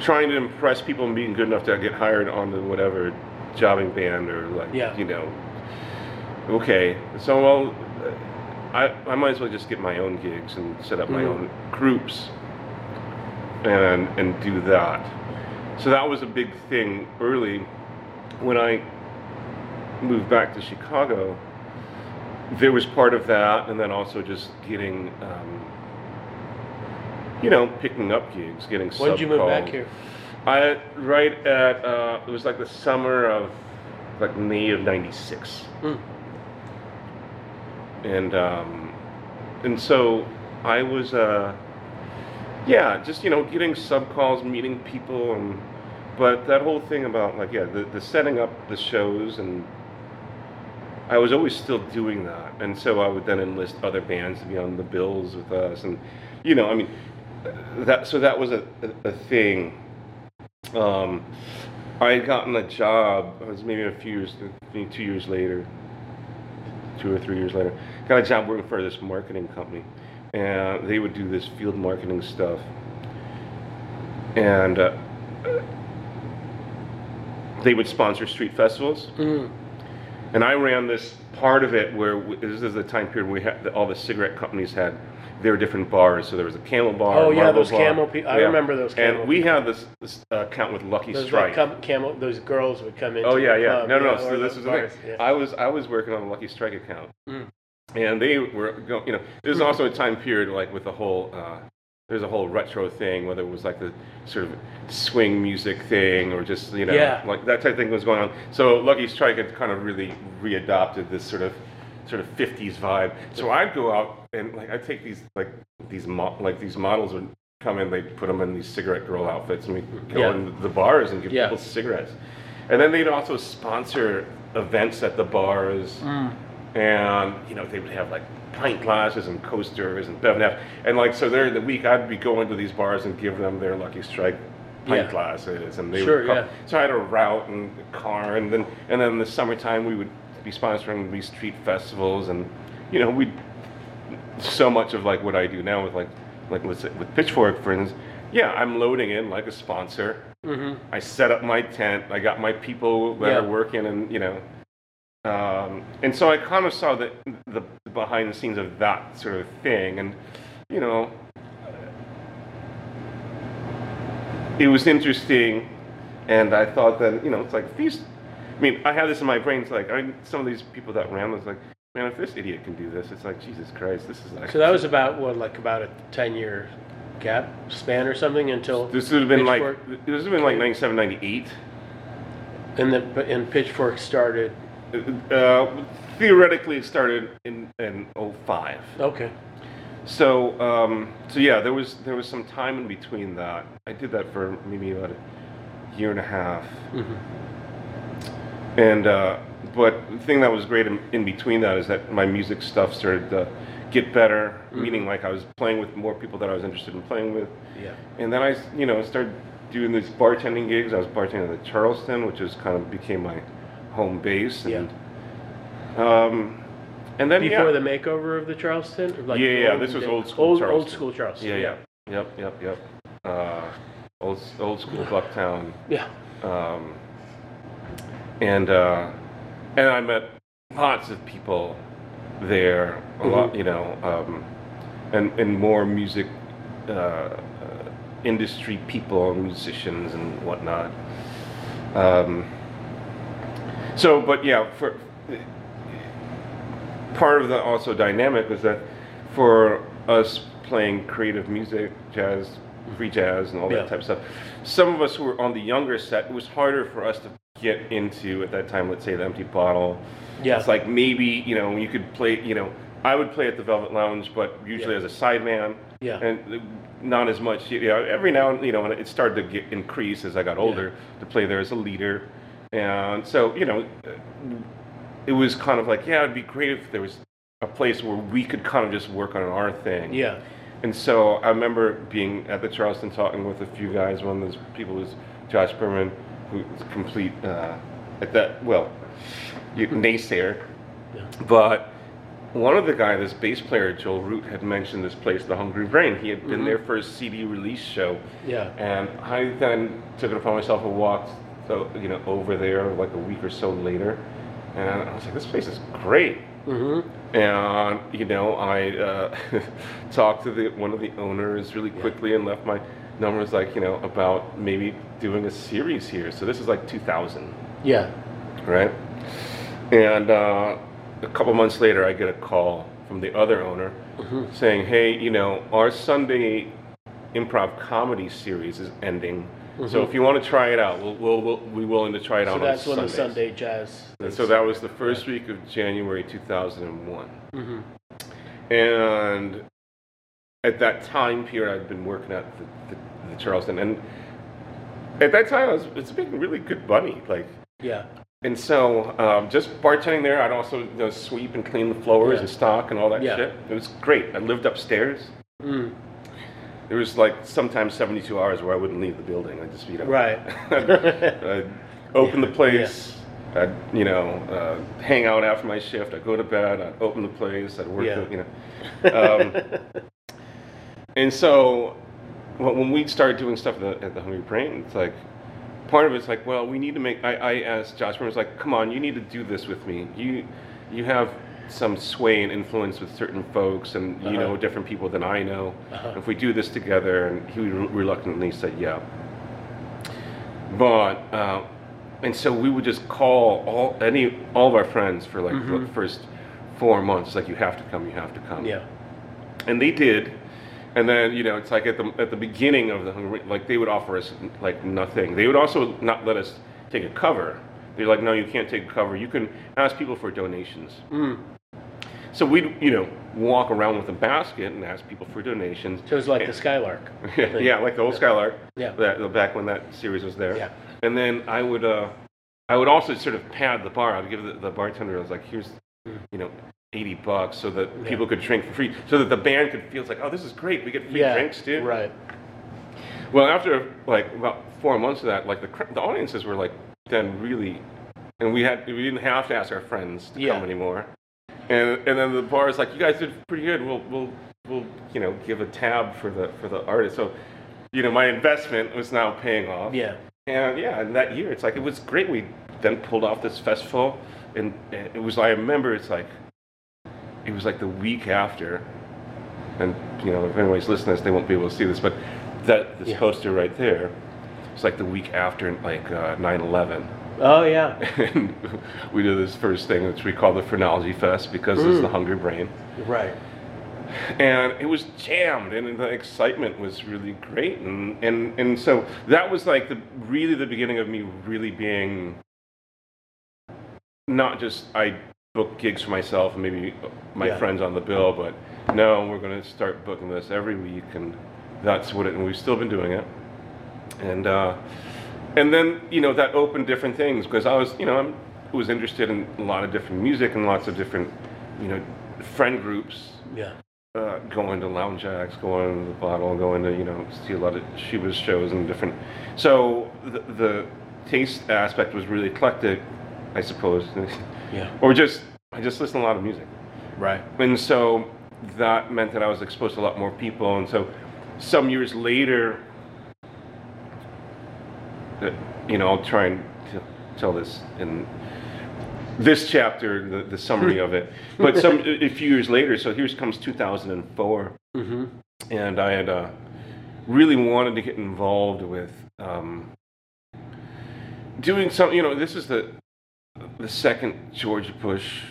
trying to impress people and being good enough to get hired on the whatever jobbing band or like Yeah. you know okay so well I, I might as well just get my own gigs and set up my Mhm. own groups and and do that so that was a big thing early when I moved back to Chicago there was part of that and then also just getting um, you know picking up gigs getting When did you move back here? I right at uh, it was like the summer of like May of '96, Mm. and um, and so I was uh, yeah, just you know getting sub calls, meeting people, and but that whole thing about like yeah, the, the setting up the shows and I was always still doing that, and so I would then enlist other bands to be on the bills with us, and you know, I mean, that so that was a, a, a thing. Um, I had gotten a job. It was maybe a few years, two years later, two or three years later. Got a job working for this marketing company, and they would do this field marketing stuff, and uh, they would sponsor street festivals. Mm. And I ran this part of it where w- this is the time period where we had all the cigarette companies had their different bars. So there was a Camel bar. Oh, yeah, those bar. Camel pe- I remember those Camel And we had this, this uh, account with Lucky Those Strike. come, camel, those girls would come in. Oh yeah, yeah. Club, no, no. yeah, So this is the thing. yeah. I was I was working on a Lucky Strike account, Mm. and they were go, you know. There's also a time period like with the whole. Uh, there's a whole retro thing, whether it was like the sort of swing music thing or just you know Yeah. like that type of thing was going on. So Lucky Strike had kind of really readopted this sort of sort of 50s vibe. So I'd go out and like I'd take these like these mo- like these models would come in, they'd put them in these cigarette girl outfits, and we'd go Yeah. in the bars and give Yeah. people cigarettes. And then they'd also sponsor events at the bars, Mm. and you know they would have like pint glasses and coasters and Bev and F. And like so, during the week, I'd be going to these bars and give them their Lucky Strike pint Yeah. glasses, and they Sure, would come. yeah. So I had a route and a car, and then and then in the summertime we would be sponsoring these street festivals, and you know we so much of like what I do now with like like let's say with Pitchfork, for instance. Yeah, I'm loading in like a sponsor. Mm-hmm. I set up my tent. I got my people that Yeah. are working, and you know, um, and so I kind of saw the, the behind the scenes of that sort of thing, and you know, it was interesting, and I thought that you know, it's like these. I mean, I had this in my brain. It's like I, some of these people that ran was like, man, if this idiot can do this, it's like Jesus Christ, this is like. So that was about what, like about a ten year gap span or something until This would have been like this would have been like 97, 98. and then and Pitchfork started. Uh, theoretically, it started in in 05. Okay. So um, so yeah, there was there was some time in between that. I did that for maybe about a year and a half, hmm and uh, but the thing that was great in, in between that is that my music stuff started to get better, meaning like I was playing with more people that I was interested in playing with. Yeah. And then I, you know, started doing these bartending gigs. I was bartending at the Charleston, which is kind of became my home base. And, um, and then Before yeah, the makeover of the Charleston? Like Yeah, yeah, this was old school Old, old Charleston. school Charleston. yeah, yeah, yep, yep, yep. Uh, old, old school Bucktown. Yeah. um, and uh, and I met lots of people there. A lot, you know, um, and and more music uh, uh, industry people, musicians, and whatnot. Um, so, but yeah, for part of the also dynamic was that for us playing creative music, jazz, free jazz, and all that Yeah. type of stuff, some of us who were on the younger set, it was harder for us to get into at that time. Let's say the Empty Bottle. Yeah. It's like maybe you know you could play. You know, I would play at the Velvet Lounge, but usually Yeah. as a sideman. Yeah. And not as much. You know, every now and you know, and it started to get increase as I got older to play there as a leader, and so you know, it was kind of like yeah, it'd be great if there was a place where we could kind of just work on our thing. Yeah. And so I remember being at the Charleston talking with a few guys. One of those people was Josh Berman, who's complete uh, at that well, you, naysayer. Yeah. But one of the guys, this bass player Joel Root, had mentioned this place, the Hungry Brain. He had been there for a CD release show, Yeah. and I then took it upon myself and walked, so you know, over there like a week or so later, and I was like, this place is great. Mm-hmm. And you know, I uh, talked to the one of the owners really quickly and left my numbers like you know about maybe doing a series here. So this is like 2000, Yeah. right? And uh, a couple months later, I get a call from the other owner saying, "Hey, you know, our Sunday improv comedy series is ending." So if you want to try it out, we'll, we'll, we'll be willing to try it So out that's on when the Sundays. Sunday jazz. And so that was the first week of January 2001. Mhm. And at that time period, I'd been working at the, the, the Charleston, and at that time, I was it's making really good money. Like, Yeah. and so um, just bartending there, I'd also you know, sweep and clean the floors Yeah. and stock and all that Yeah. shit. It was great. I lived upstairs. Mm. There was like sometimes 72 hours where I wouldn't leave the building. I'd just you know Right. I'd open the place. I'd you know uh, hang out after my shift. I'd go to bed. I'd open the place. I'd work. Yeah. The, you know, um, and so when when we started doing stuff at the, at the Hungry Brain, it's like part of it's like, well, we need to make. I, I asked Josh I was like, come on, you need to do this with me. You you have some sway and influence with certain folks, and you Uh-huh. know different people than I know. Uh-huh. If we do this together, and he re- reluctantly said, yeah. But uh, and so we would just call all any all of our friends for like the first four months. Like you have to come, you have to come. Yeah. And they did. And then you know it's like at the at the beginning of the Hungry, like they would offer us like nothing. They would also not let us take a cover. They're like, no, you can't take a cover. You can ask people for donations. Mm. So we'd you know walk around with a basket and ask people for donations. So it was like the Skylark. Yeah, yeah, like the old Skylark. Yeah. That, back when that series was there. Yeah. And then I would, uh, I would also sort of pad the bar. I'd give the, the bartender. I was like, here's, you know, eighty bucks, so that Yeah. people could drink for free, so that the band could feel it's like, oh, this is great. We get free Yeah. drinks too. Right. Well, after like about four months of that, like the the audiences were like then really, and we had we didn't have to ask our friends to Yeah. come anymore. And and then the bar is like, you guys did pretty good. We'll we'll we'll you know give a tab for the for the artist. So, you know, my investment was now paying off. Yeah. And yeah, and that year, it's like it was great. We then pulled off this festival, and and it was. I remember it's like, it was like the week after, and you know, if anybody's listening to this, they won't be able to see this, but that this Yeah. poster right there, it's like the week after, like uh, 9/11, Oh yeah. and we do this first thing, which we call the Phrenology Fest because it's Mm. the Hungry Brain, Right. and it was jammed and the excitement was really great and and and so that was like the really the beginning of me really being not just i book gigs for myself and maybe my Yeah. friends on the bill but no we're going to start booking this every week and that's what it and we've still been doing it and uh and then you know that opened different things because i was you know i was interested in a lot of different music and lots of different you know friend groups, Yeah. uh, going to lounge acts, going to the bottle, going to you know see a lot of Schubas shows and different. So the, the taste aspect was really eclectic, I suppose, Yeah. or just I just listened to a lot of music, Right. and so that meant that I was exposed to a lot more people, and so some years later, you know, I'll try and tell this in this chapter, the, the summary of it. But some a few years later, so here comes 2004, Mm-hmm. and I had uh, really wanted to get involved with um, doing something. You know, this is the the second George Bush.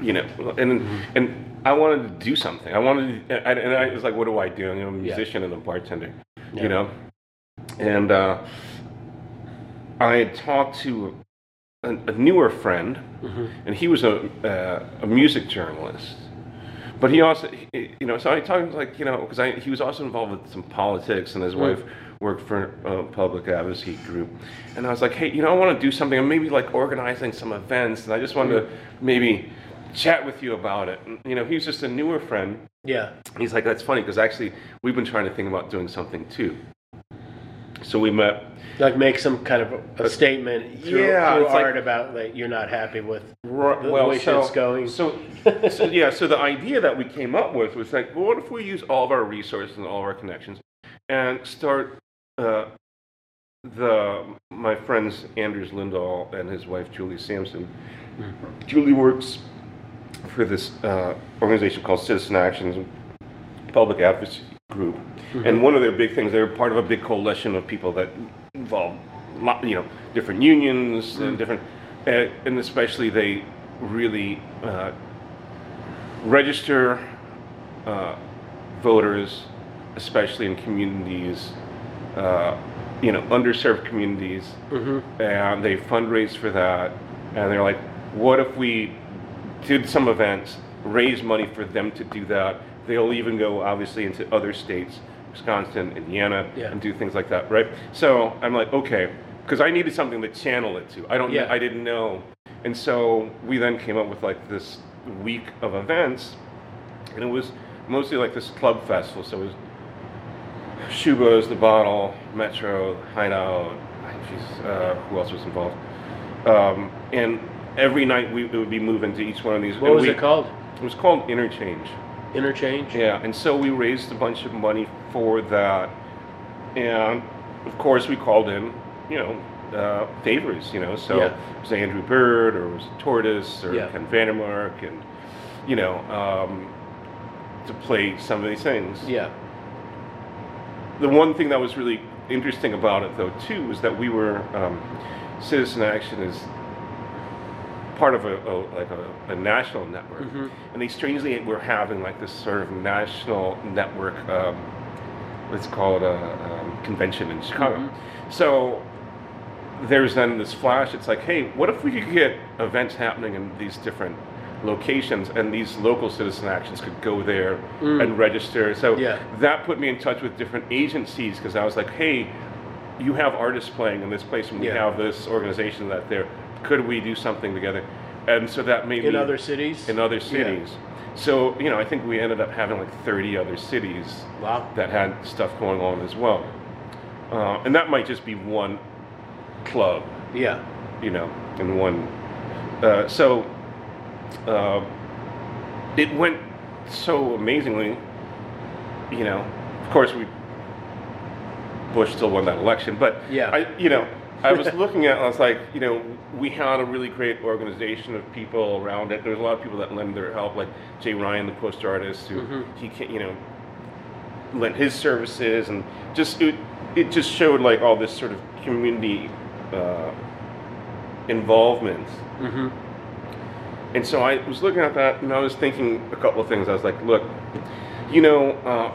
You know, and and I wanted to do something. I wanted, to, and I was like, what do I do? You know, I'm a Yeah. musician and a bartender. Yeah. You know, and uh, I had talked to a, a newer friend, Mm-hmm. and he was a uh, a music journalist. But he also, he- you know, so I talked like, you know, because he was also involved with some politics, and his Mm. wife worked for a public advocacy group. And I was like, hey, you know, I want to do something, and maybe like organizing some events, and I just wanted to maybe chat with you about it. And, you know, he was just a newer friend. Yeah. He's like, that's funny because actually we've been trying to think about doing something too. So we met. Like make some kind of a, a statement through, Yeah, through it's like- art about like you're not happy with Right, the well, way so, shit's going. So, so yeah, so the idea that we came up with was like, well, what if we use all of our resources and all of our connections and start uh, the my friends Anders Lindahl and his wife Julie Sampson. Julie works for this uh, organization called Citizen Actions Public Advocacy Group, and one of their big things they're part of a big coalition of people that involve you know different unions and different uh, and especially they really uh, register uh, voters, especially in communities, uh, you know, underserved communities, and they fundraise for that. And they're like, what if we did some events, raise money for them to do that? They'll even go, obviously, into other states, Wisconsin, Indiana, Yeah. and do things like that, right? So I'm like, okay, because I needed something to channel it to. I don't, Yeah. I didn't know, and so we then came up with like this week of events, and it was mostly like this club festival. So it was Schubas, The Bottle, Metro, Hideout. Jeez, uh, who else was involved? Um, and every night we would be moving to each one of these. what was we- it called? It was called Interchange. Interchange. Yeah, and so we raised a bunch of money for that, and of course we called in, you know, uh, favors, you know. So Yeah. it was Andrew Bird, or it was Tortoise, or Yeah. Ken Vandermark, and you know, um, to play some of these things. Yeah. The one thing that was really interesting about it, though, too, was that we were um, Citizen Action is part of a, a like a, a national network, and they strangely were having like this sort of national network. Um, let's call it a um, convention in Chicago. So there's then this flash. It's like, hey, what if we could get events happening in these different locations, and these local citizen actions could go there and register. So Yeah. that put me in touch with different agencies because I was like, hey, you have artists playing in this place, and we Yeah. have this organization that there. Could we do something together? And so that made In other cities. in other Yeah. cities. So you know, I think we ended up having like 30 other cities Wow. that had stuff going on as well. Uh, and that might just be one club, Yeah. you know, in one. Uh, so uh, it went so amazingly, you know. Of course, we Bush still won that election, but Yeah. I, you know, I was looking at, it, I was like, you know, we had a really great organization of people around it. There's a lot of people that lend their help, like Jay Ryan, the poster artist, who he can, you know, lent his services, and just it, it just showed like all this sort of community uh, involvement. Mm-hmm. And so I was looking at that, and I was thinking a couple of things. I was like, look, you know, uh,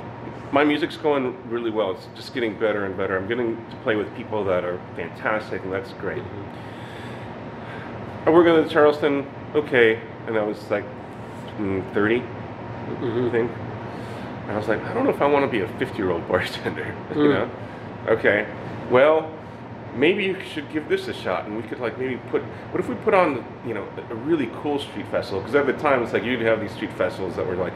my music's going really well. It's just getting better and better. I'm getting to play with people that are fantastic, and that's great. I work at Charleston, okay, and I was like mm, 30, I think. And I was like, I don't know if I want to be a 50 year old bartender, you know? Okay, well, maybe you should give this a shot, and we could like maybe put. What if we put on, you know, a really cool street festival? Because at the time, it's like you'd have these street festivals that were like,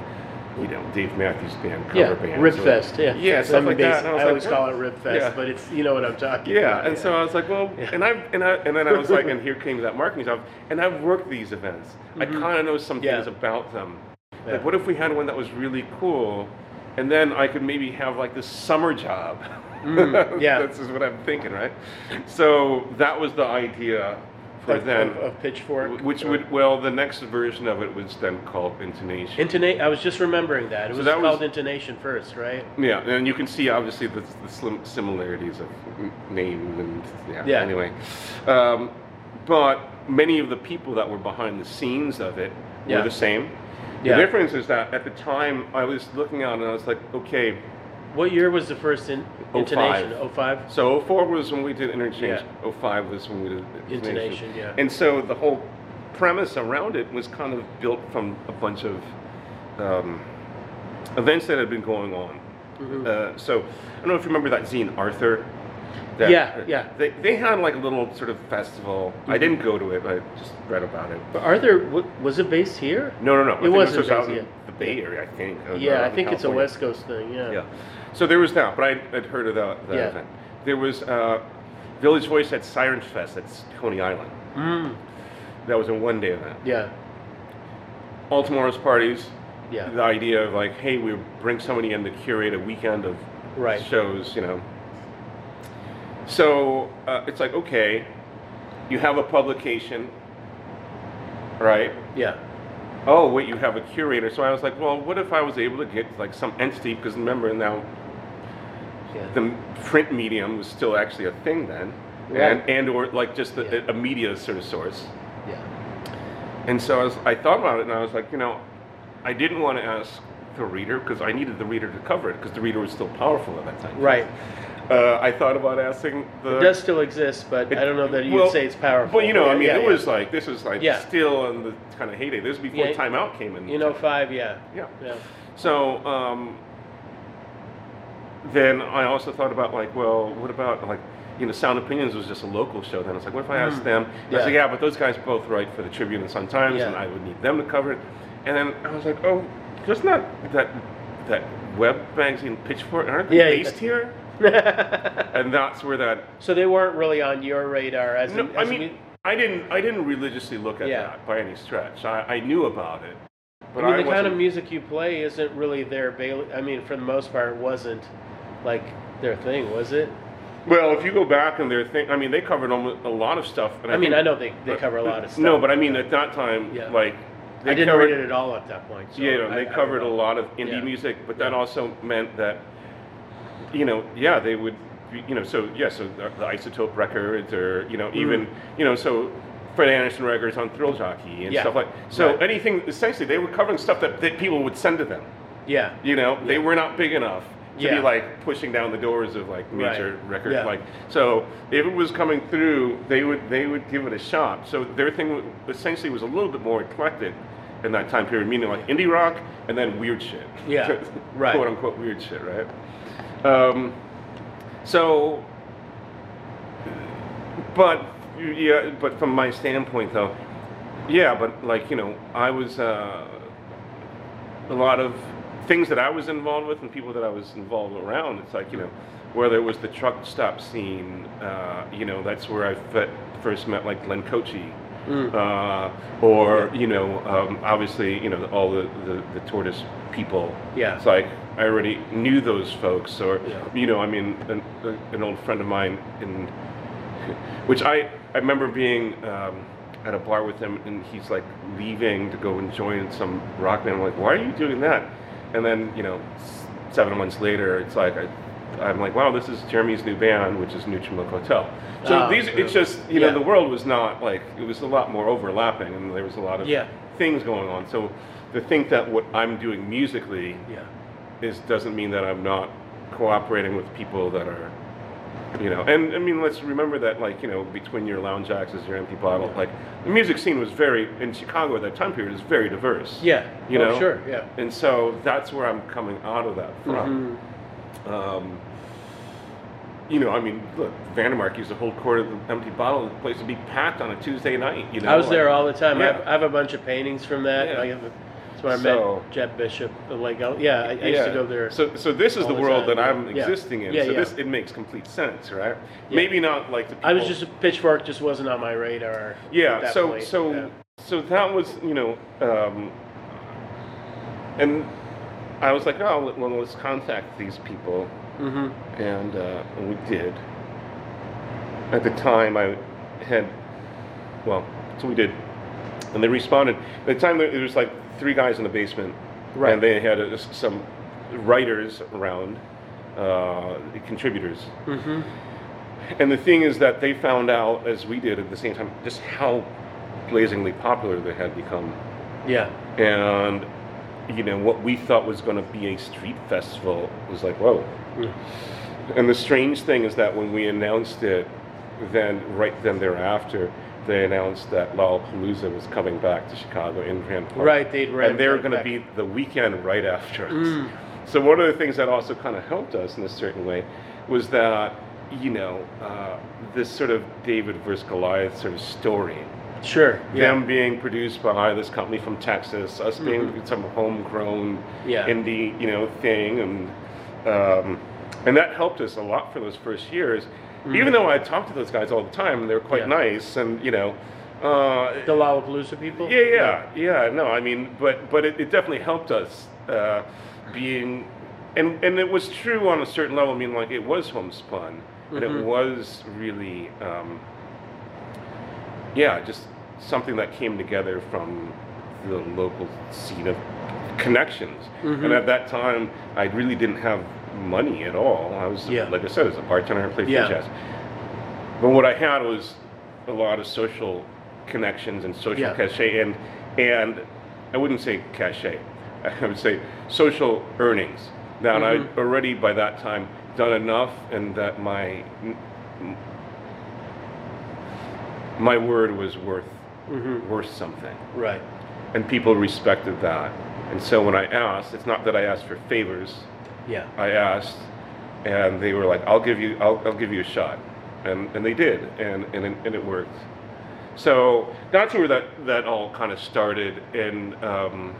you know, Dave Matthews Band cover Yeah, bands. Rib Fest, yeah. Yeah, stuff like that. I I like, always call it Rib Fest, Yeah. but it's, you know what I'm talking Yeah, about. and so I was like, well, Yeah. and I and I and then I was like, and here came that marketing job, and I've worked these events. I kind of know some Mm-hmm. Yeah. things about them. Yeah. Like, what if we had one that was really cool, and then I could maybe have like this summer job. Mm, yeah. this is what I'm thinking, right? So that was the idea for of, then, of, of Pitchfork. which or- would well, the next version of it was then called Intonation. Intona- I was just remembering that. It So was that was- called Intonation first, right? Yeah, and you can see obviously the, the slim similarities of n- name and yeah. Yeah. Anyway, um, but many of the people that were behind the scenes of it Yeah. were the same. Yeah. The difference is that at the time I was looking out and I was like, okay, What year was the first in- 05. intonation? 05? so 04 was when we did interchange. Yeah. 05 was when we did Intonation, yeah. And so the whole premise around it was kind of built from a bunch of um, events that had been going on. Mm-hmm. Uh, so I don't know if you remember that zine Arthur. That, Yeah, yeah. They, they had like a little sort of festival. I didn't go to it. But I just read about it. But Arthur, w- was it based here? No, no, no. It wasn't was out in the Bay Area, I think. uh, Yeah, I in think it's a West Coast thing. Yeah. Yeah. So there was that, but I had heard of that, that Yeah. event. There was uh, Village Voice at Siren Fest at Coney Island. Mm, That was a one day event. yeah. All tomorrow's parties. Yeah. The idea of like, hey, we bring somebody in to curate a weekend of Right. shows, you know. So uh, it's like, okay, you have a publication, right? Yeah. Oh, wait, you have a curator. So I was like, well, what if I was able to get like some entity? Because remember now, Yeah. the print medium was still actually a thing then, Right. and and or like just a, Yeah. a media sort of source. yeah. And so I, was, I thought about it, and I was like, you know, I didn't want to ask the reader because I needed the reader to cover it because the reader was still powerful at that time. Right. Uh, I thought about asking the. It does still exist, but It- I don't know that you'd well, say it's powerful. Well, you know, I mean, yeah, it yeah. was like this is like still in the kind of heyday. This was before Yeah. Time Out came in. You know, five, yeah. Yeah. Yeah. So um, then I also thought about like, well, what about like, you know, Sound Opinions was just a local show. Then I was like, what if I asked mm. them? I was. Yeah. like, yeah, but those guys both write for the Tribune and Sun Times, Yeah. and I would need them to cover it. And then I was like, oh, just not that that web magazine Pitchfork aren't they Yeah, yeah. based here? And that's where that. so they weren't really on your radar as, No, a, I as a mean, I didn't I didn't religiously look at Yeah. that by any stretch. I, I knew about it. But I mean, the kind of music you play isn't really their bail. I mean, for the most part, it wasn't like their thing, was it? Well, if you go back and their thing, I mean, they covered almost a lot of stuff. And I mean, think- I know they, they cover a lot of stuff. No, but I mean, at that time, Yeah. like, they I didn't covered, read it at all at that point. So yeah, I- they I covered a lot of indie Yeah. music, but that Yeah. also meant that, you know, yeah, they would, you know, so yeah, so the, the Isotope records, or you know, even, Mm. you know, so Fred Anderson records on Thrill Jockey and Yeah. stuff like. So Right. anything, essentially, they were covering stuff that, that people would send to them. Yeah. You know, they were not big enough to Yeah. be like pushing down the doors of like major Right. record Yeah. like so if it was coming through they would they would give it a shot so their thing essentially was a little bit more eclectic in that time period meaning like indie rock and then weird shit Yeah, right. quote unquote weird shit right um, so but yeah but from my standpoint though yeah but like you know i was uh, a lot of things that I was involved with and people that I was involved around. It's like you know, whether it was the truck stop scene, uh, you know, that's where I first met like Glenn Kotche, uh, or you know, um, obviously you know all the, the the tortoise people. Yeah. it's like I already knew those folks, or Yeah. you know, I mean, an, an old friend of mine in which I, I remember being um, at a bar with him and he's like leaving to go and join some rock band. I'm like, why are you doing that? And then, you know, seven months later, it's like, I, I'm like, wow, this is Jeremy's new band, which is Neutral Milk Hotel. So Oh, these, it's just, you know, Yeah. the world was not like, it was a lot more overlapping and there was a lot of Yeah. things going on. So to think that what I'm doing musically Yeah. is doesn't mean that I'm not cooperating with people that are, you know. And I mean, let's remember that, like, you know, between your lounge acts as your empty bottle, like the music scene was very in Chicago at that time period is very diverse. Yeah. You oh, know? Sure. Yeah. And so that's where I'm coming out of that from. Mhm. Um, you know, I mean, look, Vandermark used to hold court of the empty bottle. The place would be packed on a Tuesday night. You know, I was there all the time. I, have, I have a bunch of paintings from that. Yeah. I have a, that's when I So- met Jeb Bishop. Like, oh, yeah, I, I used to go there. So, so this is the the world time, that I'm yeah. existing in. Yeah, so yeah. this it makes complete sense, right? Yeah. Maybe not like the people. I was just a pitchfork just wasn't on my radar. yeah. So point. so Yeah. so that was you know, um, and I was like, oh, well, let's contact these people, Mhm. and, uh, and we did. At the time, I had, well, so we did, and they responded. At the time, there was like three guys in the basement, Right. and they had uh, some writers around, uh, contributors. Mhm. And the thing is that they found out, as we did at the same time, just how blazingly popular they had become. Yeah. And, you know, what we thought was going to be a street festival was like, whoa. Mm. And the strange thing is that when we announced it, then right then thereafter, they announced that Lollapalooza was coming back to Chicago in Grant Park. Right, they'd ran And they were going to be the weekend right after us. Mm. So one of the things that also kind of helped us in a certain way was that, you know, uh, this sort of David versus Goliath sort of story Sure. Yeah. them being produced by this company from Texas, us being some homegrown Mm-hmm. Yeah. indie, you know, thing, and um, and that helped us a lot for those first years. Even though I talked to those guys all the time, and they were quite Mm-hmm. Yeah. nice, and you know, uh, the Lollapalooza people. yeah, yeah, yeah. No, I mean, but but it, it definitely helped us uh, being, and and it was true on a certain level. I mean, like it was homespun, and it Mhm. was really, um, yeah, just something that came together from the local scene of connections. Mhm. And at that time, I really didn't have money at all. I was, Yeah. like I said, I was a bartender. I played Yeah. jazz. But what I had was a lot of social connections and social Yeah. cachet, and and I wouldn't say cachet, I would say social earnings. Now, Mhm. I'd already by that time done enough, and that my my word was worth Mhm. worth something, Right. and people respected that. And so when I asked, it's not that I asked for favors. Yeah. I asked, and they were like, "I'll give you, I'll, I'll give you a shot," and and they did, and and it, and it worked. So that's where that that all kind of started, and um,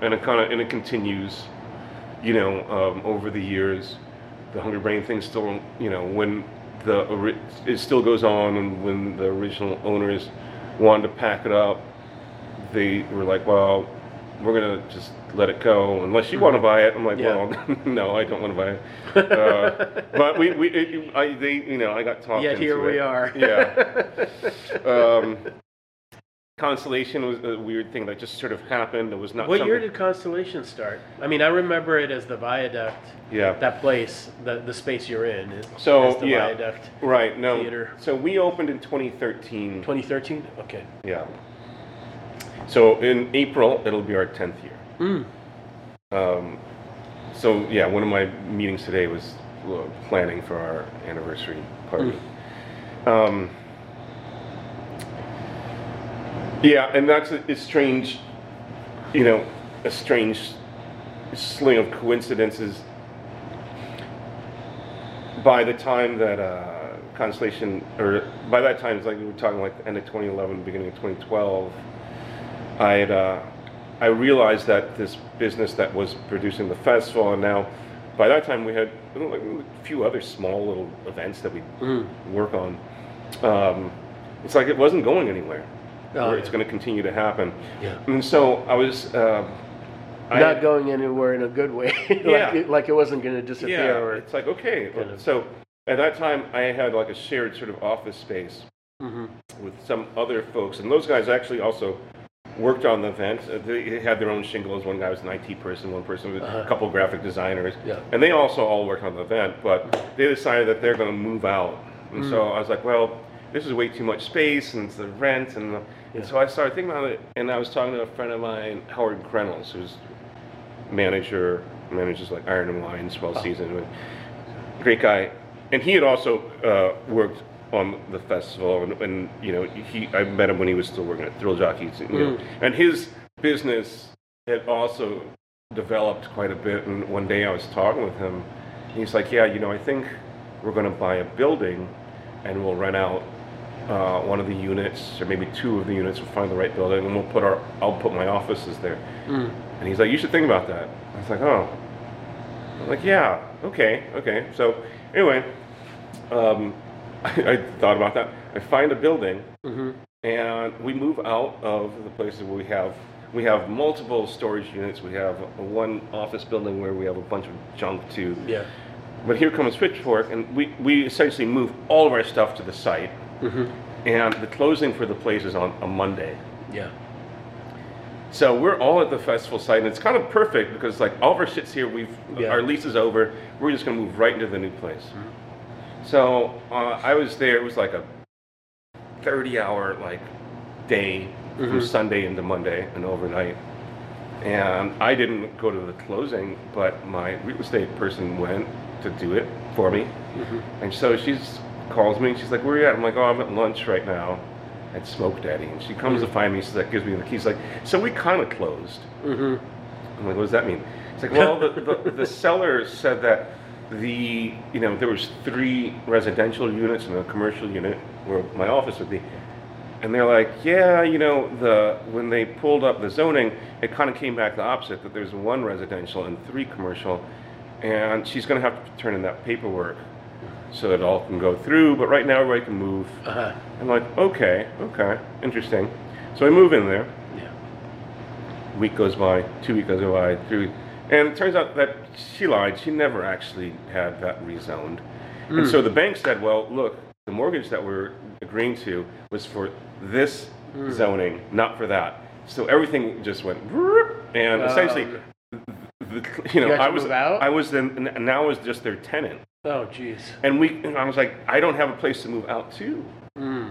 and it kind of and it continues, you know, um, over the years. The Hungry Brain thing still, you know, when the it still goes on, and when the original owners wanted to pack it up, they were like, "Well, we're gonna just let it go unless you want to buy it." I'm like, Yeah. "Well, no, I don't want to buy it." Uh, but we, we, it, I, they, you know, I got talked Yet into here we it. are. Yeah. Um, Constellation was a weird thing that just sort of happened. It was not. What year something- did Constellation start? I mean, I remember it as the Viaduct. Yeah. That place, the the space you're in, is So, the yeah. Viaduct. Right. No. Theater. So we opened in 2013. 2013. Okay. Yeah. So in April it'll be our 10th year. Mm. Um, so yeah, one of my meetings today was uh, planning for our anniversary party. Um, yeah, and that's a, a strange, you know, a strange sling of coincidences. By the time that uh, Constellation, or by that time, it's like we were talking like the end of 2011, beginning of 2012. I had, uh, I realized that this business that was producing the festival, and now by that time we had like a few other small little events that we Mm. work on. Um, it's like it wasn't going anywhere. Oh, or it's going to continue to happen. Yeah. And so I was. I- Not going anywhere in a good way. like, Yeah. it, like it wasn't going to disappear. yeah, Or, it's like okay. kind of- So at that time, I had like a shared sort of office space Mhm. with some other folks, and those guys actually also worked on the event. Uh, They had their own shingles. One guy was an IT person, one person was Uh-huh. a couple graphic designers, Yeah. and they also all worked on the event. But they decided that they're going to move out, and Mm. so I was like, well, this is way too much space, and it's the rent, and, the, and so I started thinking about it, and I was talking to a friend of mine, Howard Greynolds, who's manager, manages like Iron and Wine, Swell Oh. Season, great guy, and he had also uh, worked on the festival, and, and you know, he I met him when he was still working at Thrill Jockeys, you know, Mm. and his business had also developed quite a bit. And one day I was talking with him, and he's like, "Yeah, you know, I think we're going to buy a building, and we'll rent out uh, one of the units, or maybe two of the units. We'll find the right building, and we'll put our I'll put my offices there." And he's like, "You should think about that." I was like, "Oh." I'm like, "Yeah, okay, okay." So anyway, um, I, I thought about that. I find a building, and we move out of the places where we have we have multiple storage units. We have one office building where we have a bunch of junk too. Yeah. But here comes Pitchfork, and we, we essentially move all of our stuff to the site. Mm-hmm. And the closing for the place is on a Monday. Yeah. So we're all at the festival site, and it's kind of perfect because like all of our shit's here. We've Yeah. our lease is over. We're just gonna move right into the new place. So uh, I was there. It was like a thirty-hour like day from mm-hmm. Sunday into Monday and overnight. And I didn't go to the closing, but my real estate person went to do it for me. Mm-hmm. And so she calls me and she's like, "Where are you at?" I'm like, "Oh, I'm at lunch right now at Smoke Daddy." And she comes to mm-hmm. find me. She's like, gives me the keys. Like, so we kind of closed. I'm like, what does that mean? It's like, well, the, the, the seller said that the, you know, there was three residential units and a commercial unit where my office would be. And they're like, yeah, you know, the, when they pulled up the zoning, it kind of came back the opposite, that there's one residential and three commercial. And she's gonna have to turn in that paperwork so that it all can go through, but right now everybody can move. Uh-huh. I'm like, okay, okay, interesting. So I move in there Yeah. week goes by, two weeks goes by, three weeks, and it turns out that she lied. She never actually had that rezoned. And so the bank said, well, look, the mortgage that we're agreeing to was for this zoning, not for that. So everything just went, and essentially, the, you know, You I was? I was then, and now I was just their tenant. Oh, jeez. And we, and I was like, I don't have a place to move out to. Hmm.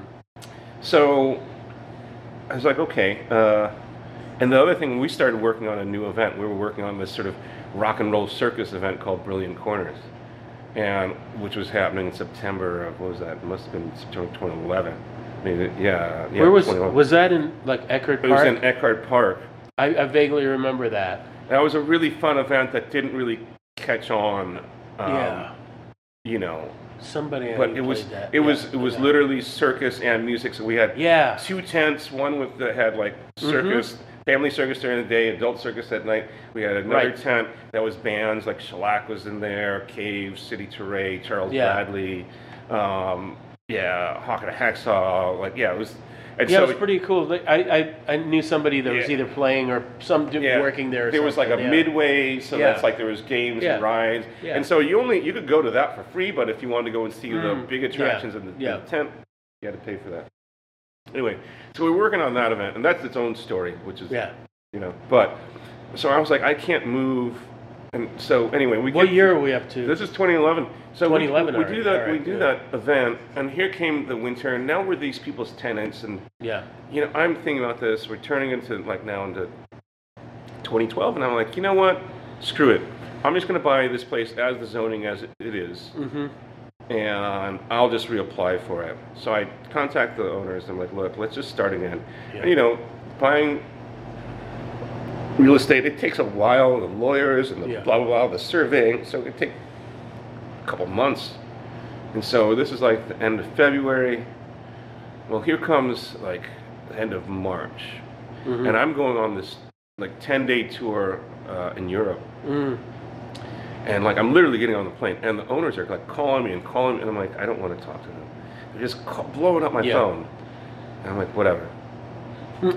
So I was like, okay. Uh, and the other thing, we started working on a new event. We were working on this sort of rock and roll circus event called Brilliant Corners, and which was happening in September of what was that? It must have been September 2011. Maybe, yeah, yeah. Where was 2011. was that in like Eckhart Park? It was in Eckhart Park. I, I vaguely remember that. That was a really fun event that didn't really catch on. Um, yeah. You know, Somebody. But it was that. it was it was literally circus and music. So we had Yeah. two tents, one with that had like Mm-hmm. Family circus during the day, adult circus at night. We had another Right. tent that was bands like Shellac was in there, Cave, City Teray, Charles Yeah. Bradley, um, yeah, Hawk and a Hacksaw. Like yeah, it was. And Yeah, so it was pretty cool. I, I, I knew somebody that was either playing or some yeah, working there. There was like a yeah. midway, so Yeah. that's like there was games Yeah. and rides, Yeah. and so you only you could go to that for free. But if you wanted to go and see the Mm, big yeah, attractions in the, in the tent, you had to pay for that. Anyway, so we we're working on that event, and that's its own story, which is Yeah. you know. But so I was like, I can't move, and so anyway, we What get- year are we up to? This is 2011. So we- 2011 we, do that. all we do yeah. that event, and here came the winter, and now we're these people's tenants, and yeah. you know, I'm thinking about this. We're turning into like now into 2012, and I'm like, you know what? Screw it. I'm just going to buy this place as the zoning as it is, Mm-hmm. And I'll just reapply for it. So I contact the owners. I'm like, look, let's just start again. Yeah. And, you know, buying real estate it takes a while. The lawyers and the Yeah. blah blah blah, the surveying. So it could take a couple months. And so this is like the end of February. Well, here comes like the end of March, Mm-hmm. and I'm going on this like 10 day tour uh, in Europe. Mm. And like I'm literally getting on the plane, and the owners are like calling me and calling me, and I'm like, I don't want to talk to them. They're just call, blowing up my Yeah. phone. And I'm like, whatever.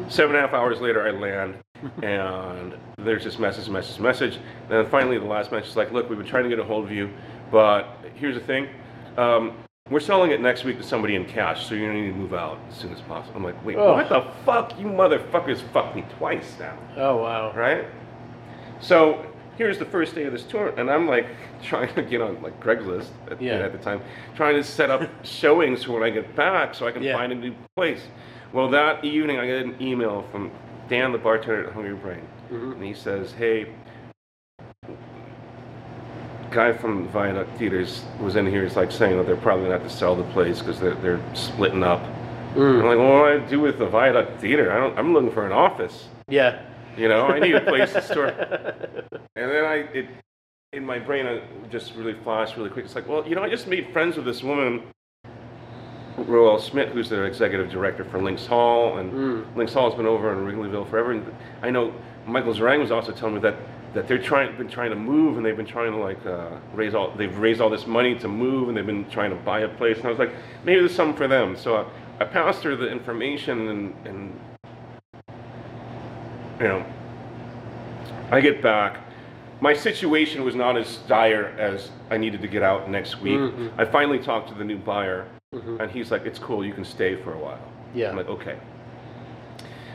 Seven and a half hours later, I land, and there's this message, message, message. And then finally, the last message is like, look, we've been trying to get a hold of you, but here's the thing. Um, we're selling it next week to somebody in cash, so you're gonna need to move out as soon as possible. I'm like, wait, Oh. what the fuck? You motherfuckers fucked me twice now Oh wow. right? So here's the first day of this tour, and I'm like trying to get on like Craigslist at, Yeah. at the time, trying to set up showings for when I get back so I can Yeah. find a new place. Well, that evening I get an email from Dan, the bartender at Hungry Brain, Mm-hmm. and he says, "Hey." Guy from Viaduct Theaters was in here. He's like saying that they're probably have to sell the place because they're, they're splitting up. Mm. I'm like, well, what do I do with the Viaduct Theater? I don't. I'm looking for an office. Yeah. You know, I need a place to store. And then I it in my brain, I just really flashed really quick. It's like, well, you know, I just made friends with this woman, Roell Schmidt, who's the executive director for Links Hall, and Links Hall has been over in Wrigleyville forever. And I know Michael Zerang was also telling me that that they're trying, been trying to move, and they've been trying to like uh, raise all, they've raised all this money to move, and they've been trying to buy a place. And I was like, maybe there's something for them. So I, I passed her the information, and, and you know, I get back. My situation was not as dire as I needed to get out next week. Mm-hmm. I finally talked to the new buyer, and he's like, "It's cool, you can stay for a while." Yeah. I'm like, "Okay."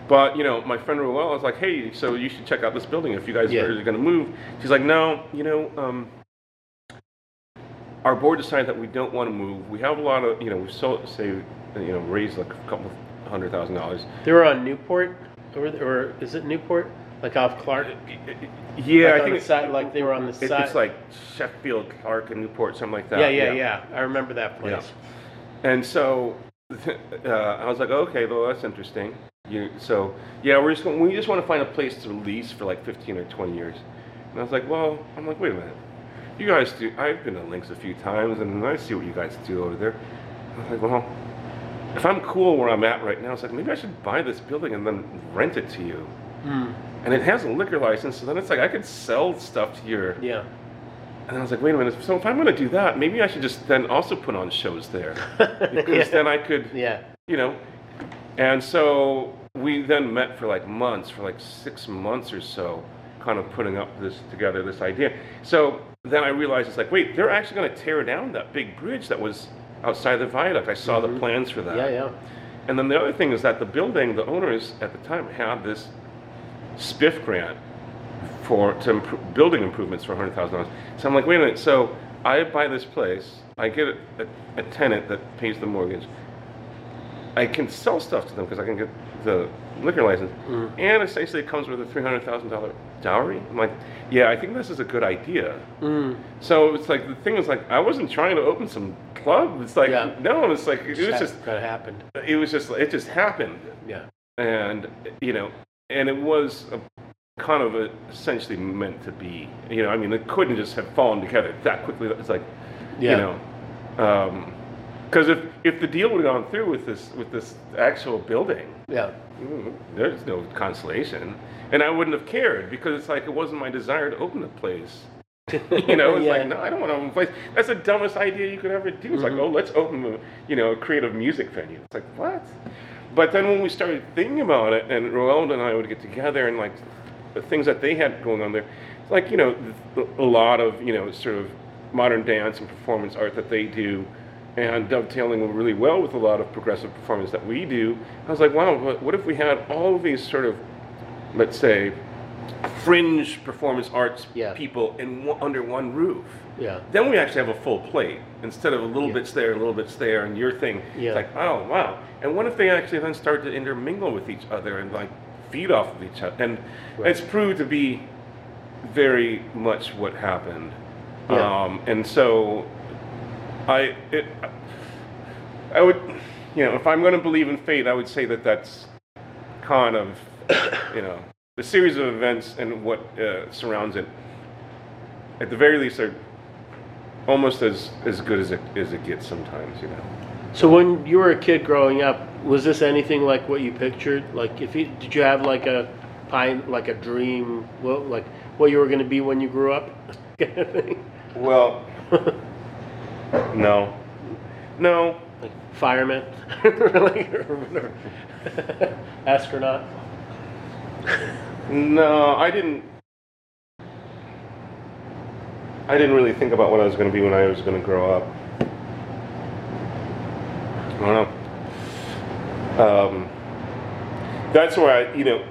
But you know, my friend Roell was like, "Hey, so you should check out this building if you guys Yeah. are going to move." She's like, "No, you know, um, our board decided that we don't want to move. We have a lot of, you know, we've so say, you know, raised like a couple hundred thousand dollars. They were on Newport, or, or is it Newport? Like off Clark? Yeah, Like I on think the it's, side, like they were on the it- side. it's like Sheffield, Clark, and Newport, something like that. yeah, yeah, yeah, I remember that place. Yeah. And so uh, I was like, okay, well, that's interesting. You, so yeah, we're just we just want to find a place to lease for like 15 or 20 years. And I was like, well, I'm like, wait a minute. You guys do, I've been to Links a few times and I see what you guys do over there. I was like, well, if I'm cool where I'm at right now, it's like, maybe I should buy this building and then rent it to you. Mm, And it has a liquor license, so then it's like I could sell stuff to your yeah. and I was like, wait a minute. So if I'm going to do that, maybe I should just then also put on shows there because Yeah. then I could, Yeah. you know. And so we then met for like months, for like six months or so, kind of putting up this together, this idea. So then I realized it's like, wait, they're actually going to tear down that big bridge that was outside the viaduct. I saw the mm-hmm. plans for that. Yeah, yeah. And then the other thing is that the building, the owners at the time had this SBIF grant for to improve, building improvements for hundred thousand dollars. So I'm like, wait a minute. So I buy this place, I get a, a, a tenant that pays the mortgage. I can sell stuff to them because I can get the liquor license, and essentially it comes with a three hundred thousand dollar dowry. I'm like, yeah, I think this is a good idea. Mm, So it's like the thing is like I wasn't trying to open some club. It's like Yeah. no, it's like it was just kind of happened. it was just it just happened Yeah. and you know and it was a, kind of a, essentially meant to be you know i mean it couldn't just have fallen together that quickly it's like Yeah. you know because if if the deal would have gone through with this with this actual building Yeah. mm, there's no consolation and i wouldn't have cared because it's like it wasn't my desire to open the place you know, it's Yeah. like, no, I don't want to open a place. That's the dumbest idea you could ever do. It's like, oh, let's open a, you know, a creative music venue. It's like, what? But then when we started thinking about it, and Roell and I would get together and like the things that they had going on there, it's like, you know, th- a lot of, you know, sort of modern dance and performance art that they do and dovetailing really well with a lot of progressive performance that we do. I was like, wow, what, what if we had all of these sort of, let's say, fringe performance arts Yeah. people in one, under one roof. Yeah. Then we actually have a full plate instead of a little Yeah. bits there, a little bits there, and your thing. Yeah. It's like, oh wow. And what if they actually then start to intermingle with each other and like feed off of each other? And Right. it's proved to be very much what happened. Yeah. Um, and so I it I would you know if I'm going to believe in fate, I would say that that's kind of you know the series of events and what uh, surrounds it. At the very least, are almost as as good as it as it gets sometimes. You know. So when you were a kid growing up, was this anything like what you pictured? Like, if you did you have like a pine, like a dream, well, like what you were going to be when you grew up, kind of thing? Well, no, no. Like fireman, like, or whatever. astronaut. No, I didn't. I didn't really think about what I was going to be when I was going to grow up. I don't know. Um, that's why I, you know,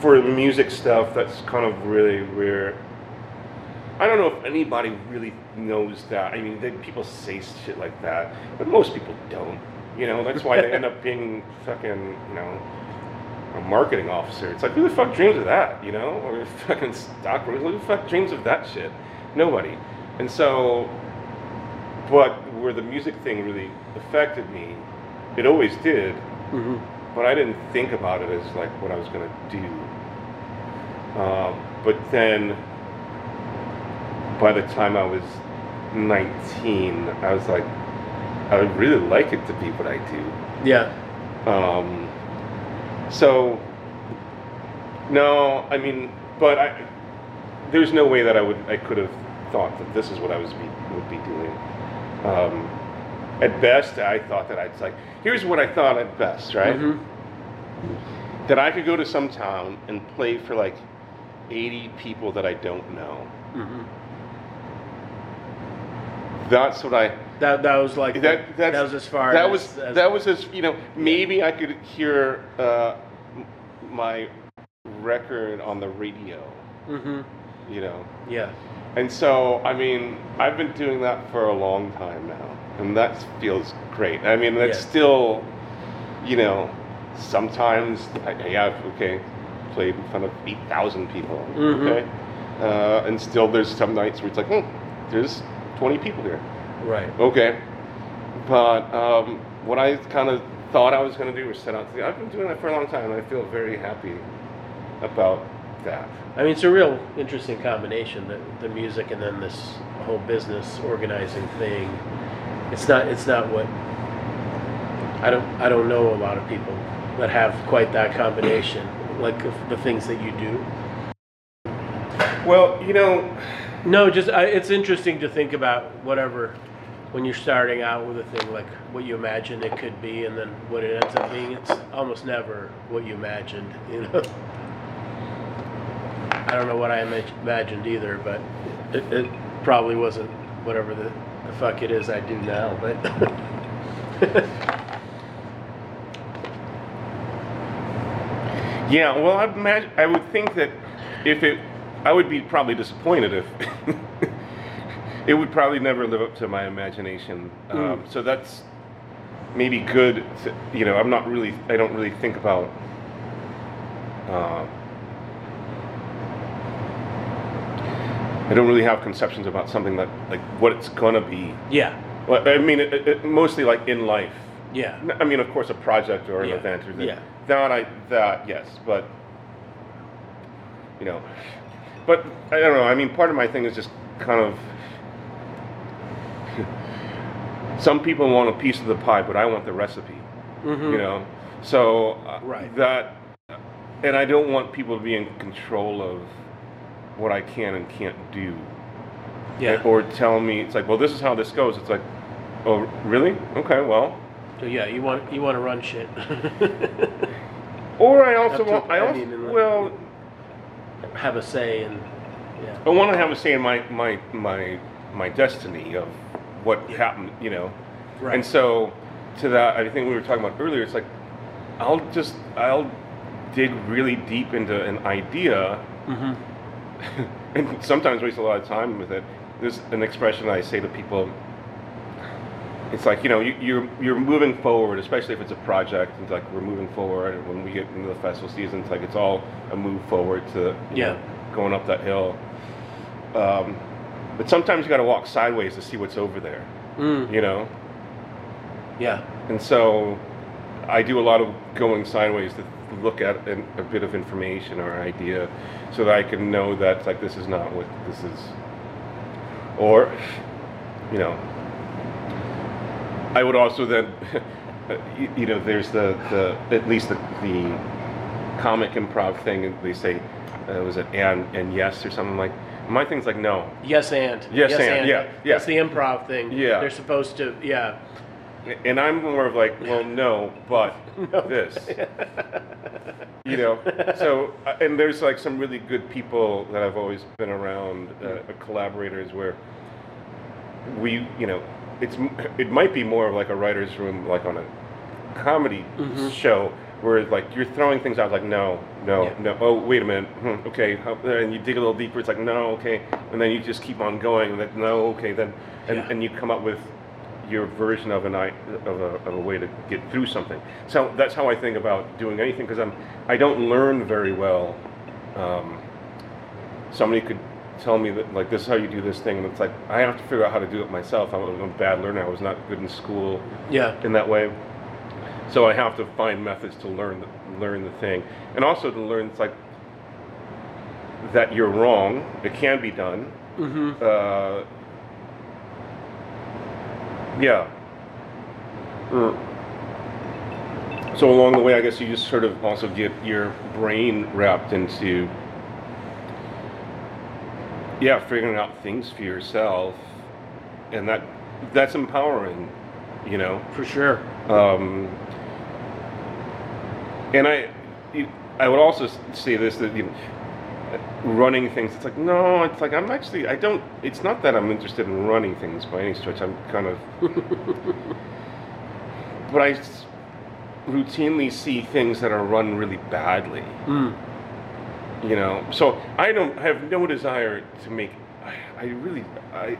for the music stuff, that's kind of really where. I don't know if anybody really knows that. I mean, they, people say shit like that, but most people don't. You know, that's why they end up being fucking, you know, a marketing officer. It's like, who the fuck dreams of that, you know? Or fucking stockbrokers, who the fuck dreams of that shit? Nobody. And so, but where the music thing really affected me, it always did, hmm but I didn't think about it as like what I was gonna do. Um, but then, by the time I was 19, I was like, I would really like it to be what I do. Yeah. Um, so, no, I mean, but I, there's no way that I would, I could have thought that this is what I was be, would be doing. Um, at best, I thought that I'd like, here's what I thought at best, right? Mhm. That I could go to some town and play for like 80 people that I don't know. Mhm. That's what I, That that was like that, that's, that was as far that as, was as- that was as you know maybe I could hear uh, my record on the radio Mhm. you know Yeah. and so I mean I've been doing that for a long time now and that feels great I mean that's Yeah. still you know sometimes I, yeah okay played in front of 8,000 people Mhm. okay uh, and still there's some nights where it's like hmm, there's 20 people here Right. Okay. But um, what I kind of thought I was going to do was set out to do. I've been doing that for a long time, and I feel very happy about that. I mean, it's a real interesting combination the the music and then this whole business organizing thing. It's not it's not what I don't I don't know a lot of people that have quite that combination like of the things that you do. Well, you know, No, just I, it's interesting to think about whatever when you're starting out with a thing like what you imagine it could be and then what it ends up being. It's almost never what you imagined, you know. I don't know what I imag- imagined either, but it, it probably wasn't whatever the, the fuck it is I do now. But yeah. Well, I imagine I would think that if it, I would be probably disappointed if it would probably never live up to my imagination. Um, so that's maybe good. To, you know, I'm not really. I don't really think about. Uh, I don't really have conceptions about something that like what it's gonna be. yeah, Well, I mean, it, it, mostly like in life. yeah, I mean, of course, a project or an Yeah, event or that. yeah. That I that yes, but you know, but I don't know. I mean, part of my thing is just kind of. Some people want a piece of the pie, but I want the recipe. Mhm. You know, so uh, Right. that, and I don't want people to be in control of what I can and can't do yeah. or tell me it's like, well, this is how this goes. It's like, oh, really? Okay, well. So yeah, you want you want to run shit. Or I also want, I also, mean, in the- well, Have a say in yeah. I want to have a say in my my my my destiny of what happened, you know. Right. And so, to that, I think we were talking about earlier. It's like, I'll just I'll dig really deep into an idea, Mhm. and sometimes waste a lot of time with it. There's an expression I say to people. It's like you know you, you're you're moving forward, especially if it's a project. It's like we're moving forward, and when we get into the festival season, it's like it's all a move forward to Yeah. know, going up that hill. Um, but sometimes you got to walk sideways to see what's over there, Mm, you know. yeah. And so I do a lot of going sideways to look at an, a bit of information or idea so that I can know that like this is not what this is or you know I would also then you, know there's the, the at least the, the comic improv thing they say uh, was it and and yes or something like my thing's like no Yes and. Yes and, yeah, yeah. That's the improv thing. Yeah. They're supposed to, yeah. And I'm more of like, well, no, but this. You know, so uh, and there's like some really good people that I've always been around, uh, collaborators where we, you know, it's it might be more of like a writer's room, like on a comedy Mhm. show where like you're throwing things out like no, no, Yeah. no. Oh, wait a minute. Hmm, okay, and you dig a little deeper. It's like no, okay, and then you just keep on going. And then no, okay, then and, Yeah. and you come up with your version of an of a, of a way to get through something. So that's how I think about doing anything because I'm I don't learn very well. Um, somebody could tell me that like this is how you do this thing, and it's like I have to figure out how to do it myself. i'm a bad learner. I was not good in school Yeah. in that way. So I have to find methods to learn the, learn the thing, and also to learn it's like that you're wrong. It can be done, Mm-hmm. Uh, yeah. Mm. So along the way, I guess you just sort of also get your brain wrapped into, yeah, figuring out things for yourself, and that that's empowering, you know. For sure. Um, and I, I would also say this that you know, running things. It's like no, it's like I'm actually I don't. It's not that I'm interested in running things by any stretch. I'm kind of, but I routinely see things that are run really badly. Mm. You know, so I don't I have no desire to make. I, I really I,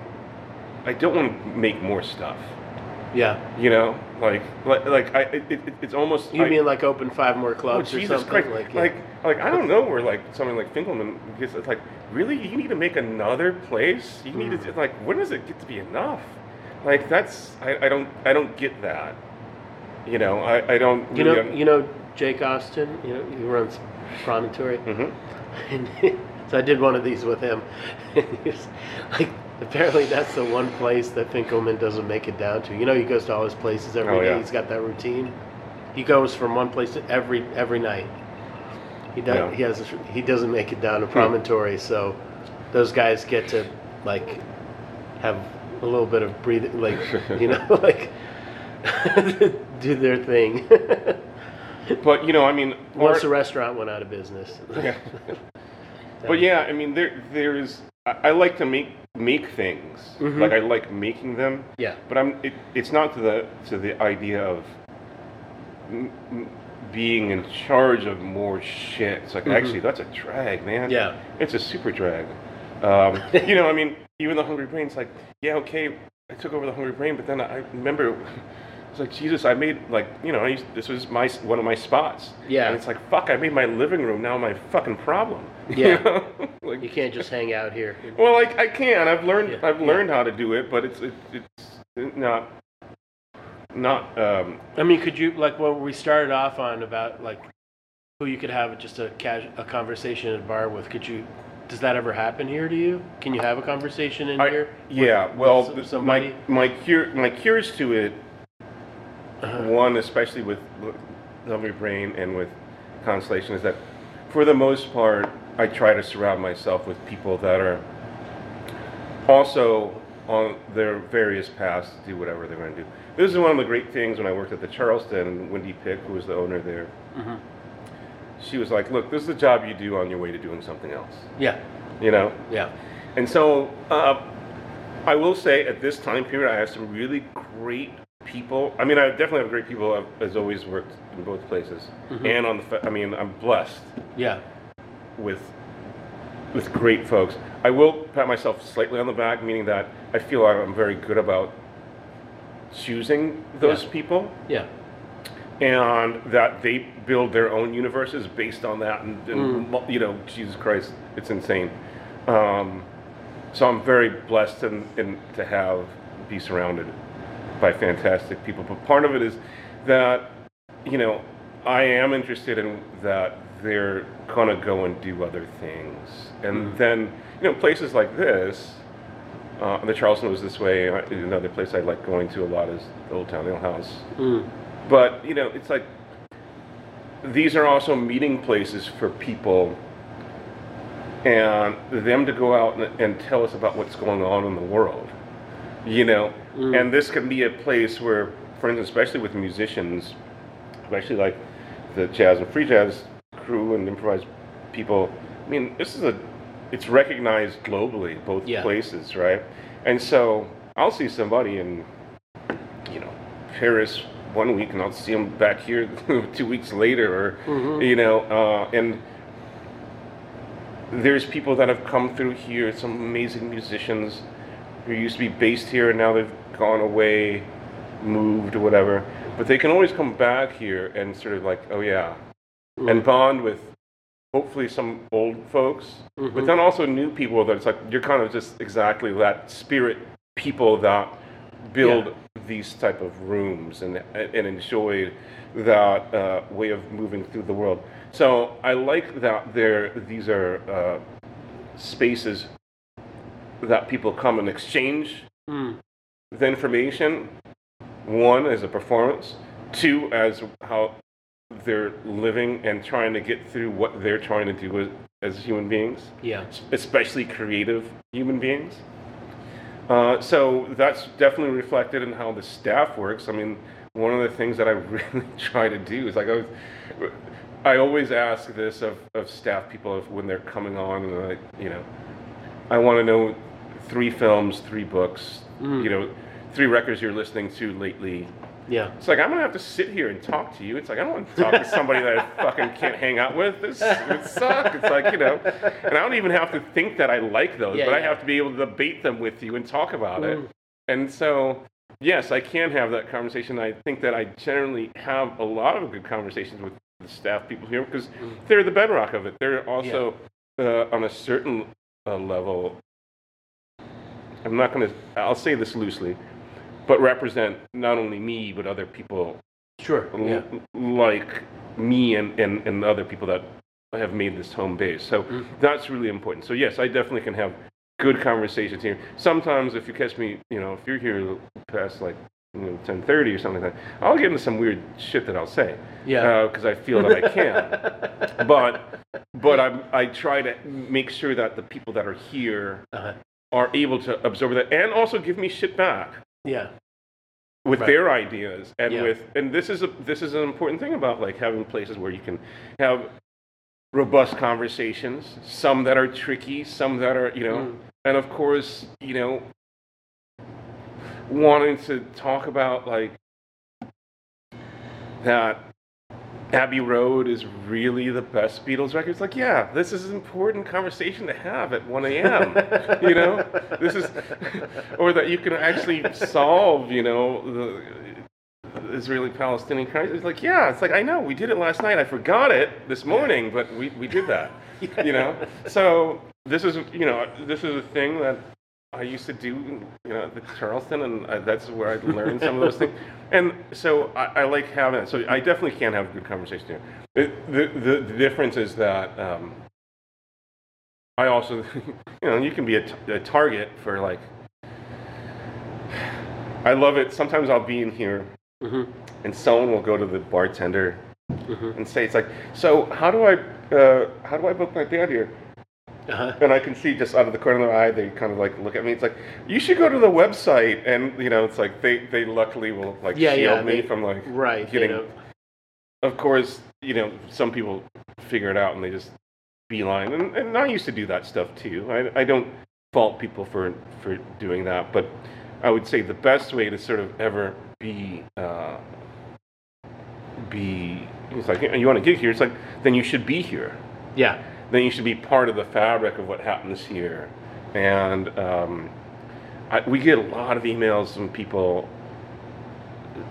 I don't want to make more stuff. Yeah. You know, like like like I it, it, it's almost You I- mean like open five more Oh, clubs or Jesus something? Christ! Like, Like, yeah. like, I don't know where like something like Finkelman gets. It's like, really, you need to make another place. You need to hmm. like, when does it get to be enough? Like that's I, I don't I don't get that. You know, I, I don't. you know, really, you know Jake Austin. You know, he runs Promontory. hmm And so I did one of these with him. And he was like, apparently that's the one place that Finkelman doesn't make it down to. You know, he goes to all his places every Oh, day. yeah. He's got that routine. He goes from one place to every every night. He does. Yeah. He has. this- He doesn't make it down to Promontory, so those guys get to like have a little bit of breathing, like you know, like do their thing. But you know, I mean, Once the restaurant went out of business. Yeah. But yeah, I mean, there there's I, I like to make make things. Mhm. Like I like making them. yeah. But I'm it, it's not to the to the idea of m- m- being in charge of more shit. It's like Mhm. actually that's a drag, man. Yeah. It's a super drag. Um, you know, I mean, even the Hungry Brain's like, yeah, okay, I took over the Hungry Brain, but then I remember. It's like Jesus. I made like you know I used, this was my one of my spots. Yeah. And it's like fuck. I made my living room now my fucking problem. You Yeah. know? like You can't just hang out here. well, like I can. I've learned. Yeah, I've yeah. learned how to do it, but it's it, it's not not. Um, I mean, could you like what we started off on about like who you could have just a casu- a conversation at a bar with? Could you? Does that ever happen here to you? Can you have a conversation in I, here? yeah. Well, some- th- somebody? my my cure my cures to it. Uh-huh. One, especially with Hungry Brain and with Constellation, is that for the most part, I try to surround myself with people that are also on their various paths to do whatever they're going to do. This is one of the great things when I worked at the Charleston, Wendy Pick, who was the owner there, Mhm. she was like, "Look, this is the job you do on your way to doing something else." Yeah. You know, Yeah. and so uh, I will say at this time period, I have some really great people. I mean, I definitely have great people. I've, as always, worked in both places, Mhm. and on the. I mean, I'm blessed Yeah. with with great folks. I will pat myself slightly on the back, meaning that I feel I'm very good about choosing those Yeah. people Yeah. and that they build their own universes based on that and, and Mm. you know jesus christ it's insane um, so i'm very blessed and, and to have be surrounded by fantastic people but part of it is that you know i am interested in that they're gonna go and do other things and Mm. then you know places like this uh, the charleston was this way Uh, another place i like going to a lot is the old town ale house Mm. but you know, it's like these are also meeting places for people, and them to go out and, and tell us about what's going on in the world. You know, Mm. and this can be a place where, for instance, especially with musicians, especially like the jazz and free jazz crew and improvised people. I mean, this is a it's recognized globally, both Yeah. places, right? And so I'll see somebody in you know, Paris one week, and I'll see them back here two weeks later, or Mhm. you know, uh, and there's people that have come through here, some amazing musicians who used to be based here, and now they've gone away, moved or whatever. But they can always come back here and sort of like, oh yeah, and bond with hopefully some old folks, but Mhm. then also new people that it's like you're kind of just exactly that spirit people that build these type of rooms and and enjoy that uh, way of moving through the world. So I like that there these are uh, spaces that people come and exchange Mm. the information. One as a performance, two as how they're living and trying to get through what they're trying to do as, as human beings, Yeah. especially creative human beings. Uh, so that's definitely reflected in how the staff works. I mean, one of the things that I really try to do is like I, was, I always ask this of, of staff people if, when they're coming on, and I, you know, I want to know three films, three books, you know, three records you're listening to lately. Yeah. It's like I'm gonna have to sit here and talk to you. It's like I don't want to talk to somebody that I fucking can't hang out with. This would suck. It's like you know, and I don't even have to think that I like those, Yeah, but I have to be able to debate them with you and talk about it. Mm. And so, yes, I can have that conversation. I think that I generally have a lot of good conversations with the staff people here because Mm. they're the bedrock of it. They're also uh, on a certain uh, level. I'm not going to. I'll say this loosely, but represent not only me but other people Sure. l- Yeah. like me and, and, and other people that have made this home base. So Mm. that's really important. So yes, I definitely can have good conversations here. Sometimes if you catch me, you know, if you're here past like you know, 10:30 or something like that, I'll get into some weird shit that I'll say. Yeah. Because I feel that I can. but but I I try to make sure that the people that are here Uh-huh. Are able to absorb that and also give me shit back Yeah. with Right. their ideas and Yeah. with and this is a this is an important thing about like having places where you can have robust conversations some that are tricky some that are you know Mm. and of course you know wanting to talk about like that Abbey Road is really the best Beatles record. It's like, yeah, this is an important conversation to have at 1 a.m. you know, this is, or that you can actually solve, you know, the Israeli-Palestinian crisis. It's like, yeah, it's like I know we did it last night. I forgot it this morning, but we we did that. You know, so this is you know this is a thing that I used to do, you know, at Charleston, and I, that's where I learned some of those things. And so I, I like having it. So I definitely can have a good conversation here. The, the, the, the difference is that um, I also, you know, you can be a, t- a target for like, I love it. Sometimes I'll be in here Mhm. and someone will go to the bartender Mhm. and say, it's like, so how do I, uh, how do I book my band here? Uh-huh. And I can see just out of the corner of their eye, they kind of like look at me. It's like you should go to the website, and you know, it's like they they luckily will like Yeah, shield yeah, me they- from like Right. getting. You know. Of course, you know, some people figure it out and they just beeline, and, and I used to do that stuff too. I I don't fault people for for doing that, but I would say the best way to sort of ever be uh, be it's like you want to get here. It's like then you should be here Yeah. Then you should be part of the fabric of what happens here. And um, I, we get a lot of emails from people.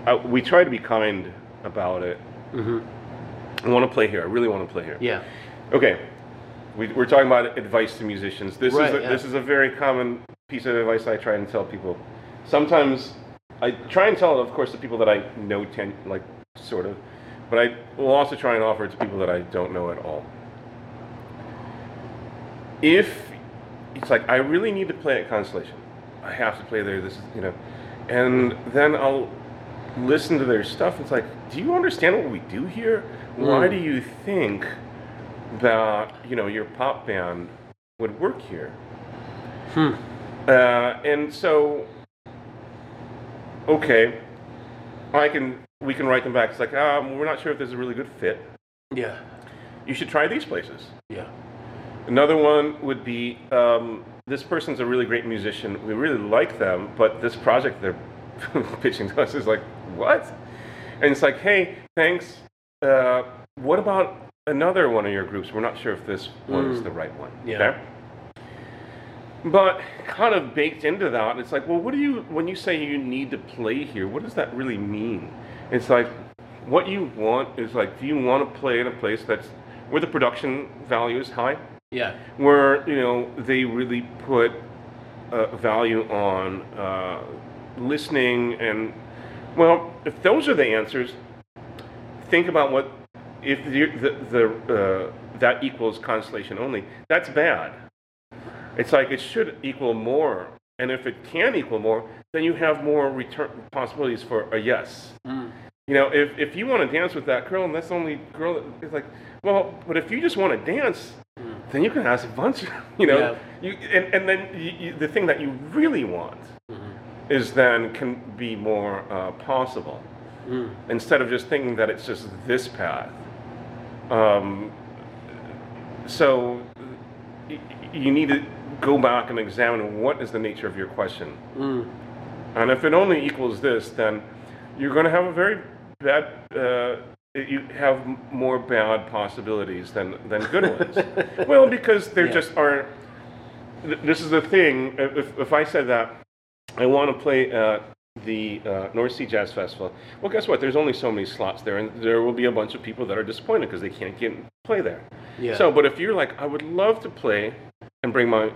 Uh, we try to be kind about it. hmm I want to play here. I really want to play here. Yeah. Okay, we, we're talking about advice to musicians. This Right, is a, yeah. this is a very common piece of advice I try and tell people. Sometimes I try and tell, of course, the people that I know, ten, like sort of, but I will also try and offer it to people that I don't know at all. If it's like I really need to play at Constellation, I have to play there. This is you know, and then I'll listen to their stuff. It's like, do you understand what we do here? Why Mm. do you think that you know your pop band would work here? Hmm. Uh, and so, okay, I can we can write them back. It's like, um, we're not sure if this is a really good fit. Yeah. You should try these places. Yeah. Another one would be um, this person's a really great musician. We really like them, but this project they're pitching to us is like, what? And it's like, hey, thanks. Uh, what about another one of your groups? We're not sure if this one is Mm. the right one. Yeah. Okay? But kind of baked into that, it's like, well, what do you, when you say you need to play here, what does that really mean? It's like, what you want is like, do you want to play in a place that's where the production value is high? Yeah. where you know they really put uh, value on uh, listening and well if those are the answers think about what if the the, the uh, that equals constellation only that's bad It's like it should equal more. And if it can equal more, then you have more return possibilities for a yes. You know, if, if you want to dance with that girl and that's the only girl it's like, well, but if you just want to dance, then you can ask a bunch, you know, Yeah. you, and, and then you, you, the thing that you really want is then can be more uh, possible instead of just thinking that it's just this path. Um, so y- you need to go back and examine what is the nature of your question. And if it only equals this, then you're going to have a very bad, uh, you have more bad possibilities than, than good ones. well, because there Yeah. just are, th- this is the thing, if, if I said that I want to play at the uh, North Sea Jazz Festival, well, guess what? There's only so many slots there, and there will be a bunch of people that are disappointed because they can't get play there. Yeah. So, but if you're like, I would love to play and bring my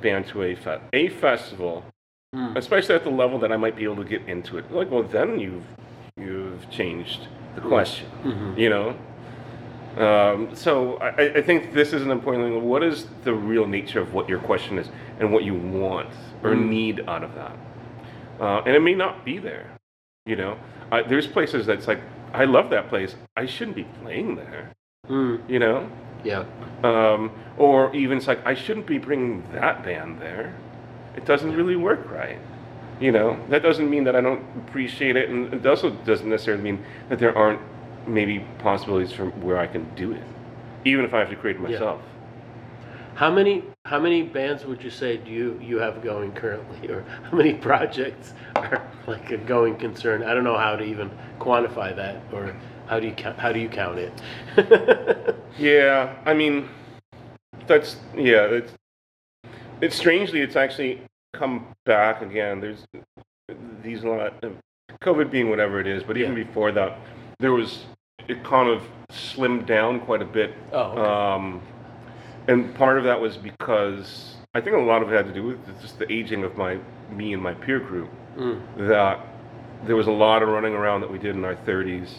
band to a fe- a festival, especially at the level that I might be able to get into it. Like, well, then you've you've changed the question. You know. Um, so I, I- think this is an important thing. What is the real nature of what your question is and what you want or need out of that? Uh, and it may not be there. You know, I, there's places that's like, I love that place. I shouldn't be playing there. You know, yeah. um, or even it's like I shouldn't be bringing that band there. It doesn't really work right. You know, that doesn't mean that I don't appreciate it, and it also doesn't necessarily mean that there aren't maybe possibilities from where I can do it, even if I have to create it myself. How many how many bands would you say do you you have going currently, or how many projects are like a going concern? I don't know how to even quantify that, or how do you how do you count it? Yeah, I mean, that's yeah. It's it's strangely, it's actually come back again. There's these a lot, of COVID being whatever it is, but even Yeah. before that, there was it kind of slimmed down quite a bit. Oh, okay. Um, and part of that was because I think a lot of it had to do with just the aging of my me and my peer group. Mm. That there was a lot of running around that we did in our 30s.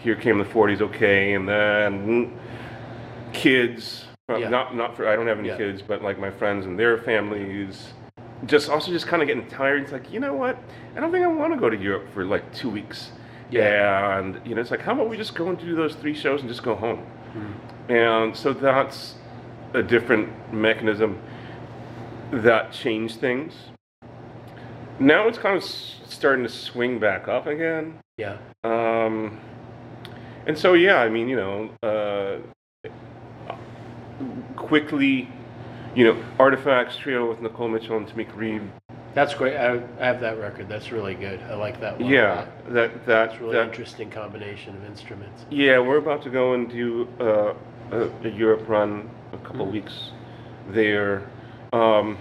Here came the 40s, okay, and then kids. uh, Yeah. Not not for I don't have any Yeah. kids, but like my friends and their families. Just also just kind of getting tired. It's like you know what? I don't think I want to go to Europe for like two weeks. Yeah. And you know, it's like how about we just go and do those three shows and just go home. Mm-hmm. And so that's a different mechanism that changed things. Now it's kind of starting to swing back up again. yeah. Um, and so, yeah, I mean, you know, uh, quickly, you know, Artifacts Trio with Nicole Mitchell and Tomeka Reid. That's great. I, I have that record. That's really good. I like that one. Yeah, that that It's really that, interesting combination of instruments. Yeah, we're about to go and do uh, a, a Europe run, a couple weeks there. Um,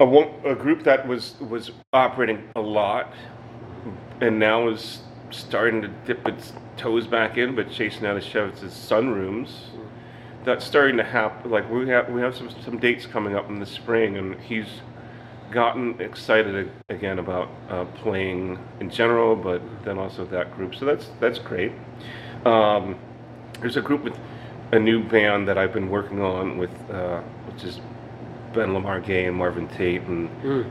a, one, a group that was was operating a lot, and now is starting to dip its toes back in, but Jason Adasiewicz's Sun Rooms. That's starting to happen. Like we have we have some some dates coming up in the spring, and he's gotten excited again about uh, playing in general, but then also that group. So that's that's great. Um, there's a group with a new band that I've been working on with, uh, which is Ben Lamar Gay and Marvin Tate and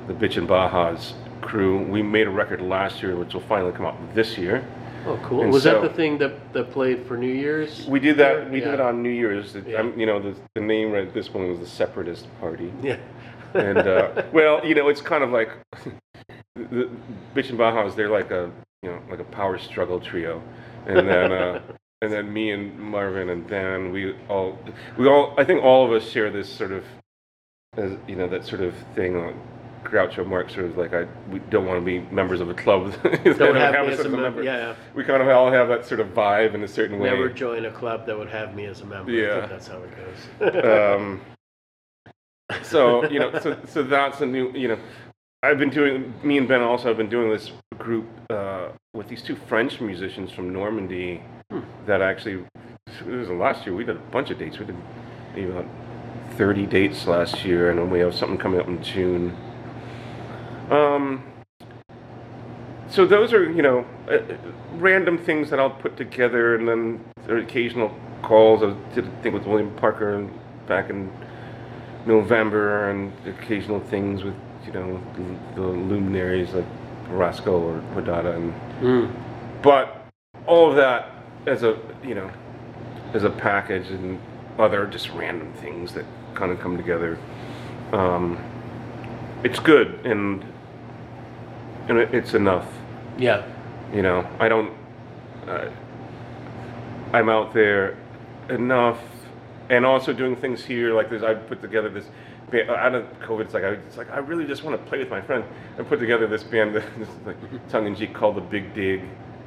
the Bitchin Bajas crew. We made a record last year, which will finally come out this year. Oh, cool. And Was so- that the thing that, that played for New Year's? We did that. We did Yeah. it on New Year's. It-. I'm- you know, the, the name right at this point was the Separatist Party. Yeah. and uh, well, you know, it's kind of like the Bitchin Bajas. They're like a you know like a power struggle trio, and then uh, and then me and Marvin and Dan, we all we all I think all of us share this sort of as you know that sort of thing. Like, Groucho Marx sort of like I we don't want to be members of a club Don't have me us as a member. Yeah, We kind of all have that sort of vibe in a certain yeah. way. Never join a club that would have me as a member. I Yeah. think that's how it goes. um, so you know, so so that's a new you know. I've been doing. Me and Ben also have been doing this group uh, with these two French musicians from Normandy that actually. It was last year. We did a bunch of dates. We did maybe about thirty dates last year, and then we have something coming up in June. Um. So those are you know uh, random things that I'll put together, and then there are occasional calls. I did a thing with William Parker back in November and occasional things with you know the, the luminaries like Roscoe or Wadada and Mm. but all of that as a you know as a package and other just random things that kind of come together um, it's good and and it's enough Yeah. you know i don't uh, i'm out there enough and also doing things here like this i put together this band out of covid it's like i it's like i really just want to play with my friend i put together this band this like tongue-in-cheek called the big dig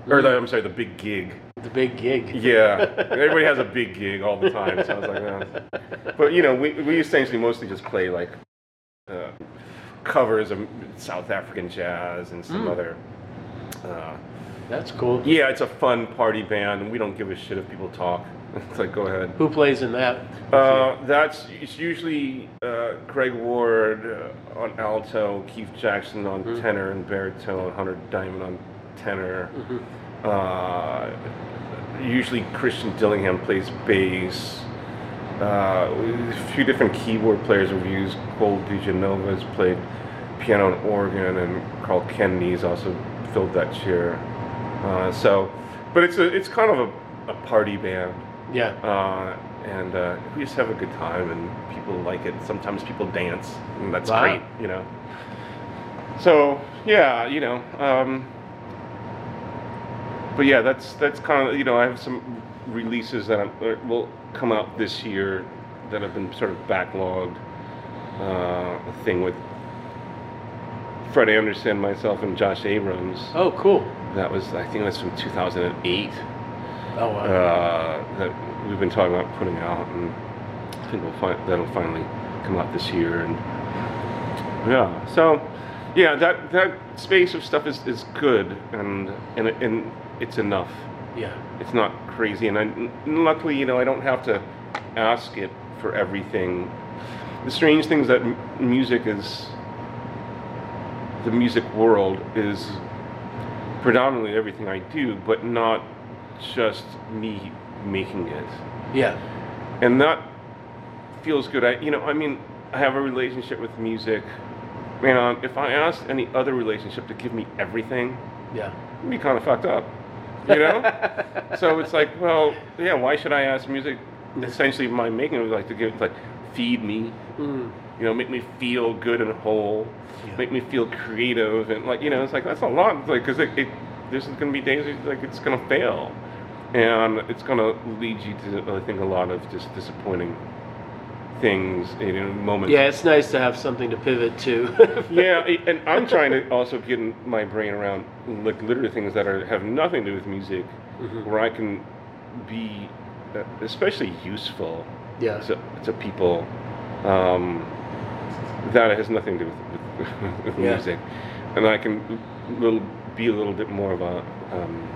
or the, i'm sorry the big gig The big gig. yeah, everybody has a big gig all the time. So I was like, oh. but you know, we we essentially mostly just play like uh, covers of South African jazz and some Mm. other. Uh, That's cool. yeah, it's a fun party band, and we don't give a shit if people talk. It's like, go ahead. Who plays in that? Uh, that's it's usually uh, Greg Ward uh, on alto, Keith Jackson on Mhm. tenor and baritone, Hunter Diamond on tenor. Mhm. Uh, usually Christian Dillingham plays bass. Uh, a few different keyboard players we've used. Cole has played piano and organ, and Carl Kennedy's also filled that chair. Uh, so, but it's a it's kind of a, a party band, Yeah. uh, and uh, we just have a good time, and people like it. Sometimes people dance, and that's Wow. great, you know. So yeah, you know. Um, but yeah, that's that's kind of you know I have some releases that I'm, will come out this year that have been sort of backlogged. Uh, a thing with Fred Anderson, myself, and Josh Abrams. Oh, cool. That was I think that's from 2008 Oh, wow. uh, that we've been talking about putting out, and I think we'll find that'll finally come out this year. And yeah, so yeah, that that space of stuff is, is good, and and and it's enough. Yeah. It's not crazy, and I, and luckily, you know, I don't have to ask it for everything. The strange thing is that m- music is the music world is predominantly everything I do, but not just me making it, Yeah. and that feels good. I, you know, I mean, I have a relationship with music. Man, if I asked any other relationship to give me everything, Yeah. it'd be kind of fucked up, you know. so it's like, well, yeah, why should I ask music? Essentially, my making was like to give, like, feed me, Mm. you know, make me feel good and whole, Yeah. make me feel creative, and like, you know, it's like that's a lot, like, because it, it, there's gonna be days like it's gonna fail, and it's gonna lead you to, I think, a lot of just disappointing things, know, moments. Yeah, it's nice to have something to pivot to. Yeah, and I'm trying to also get my brain around like literally things that are have nothing to do with music, Mhm. where I can be uh, especially useful Yeah. to, to people um, that has nothing to do with, with, with Yeah. music, and I can little, be a little bit more of a um,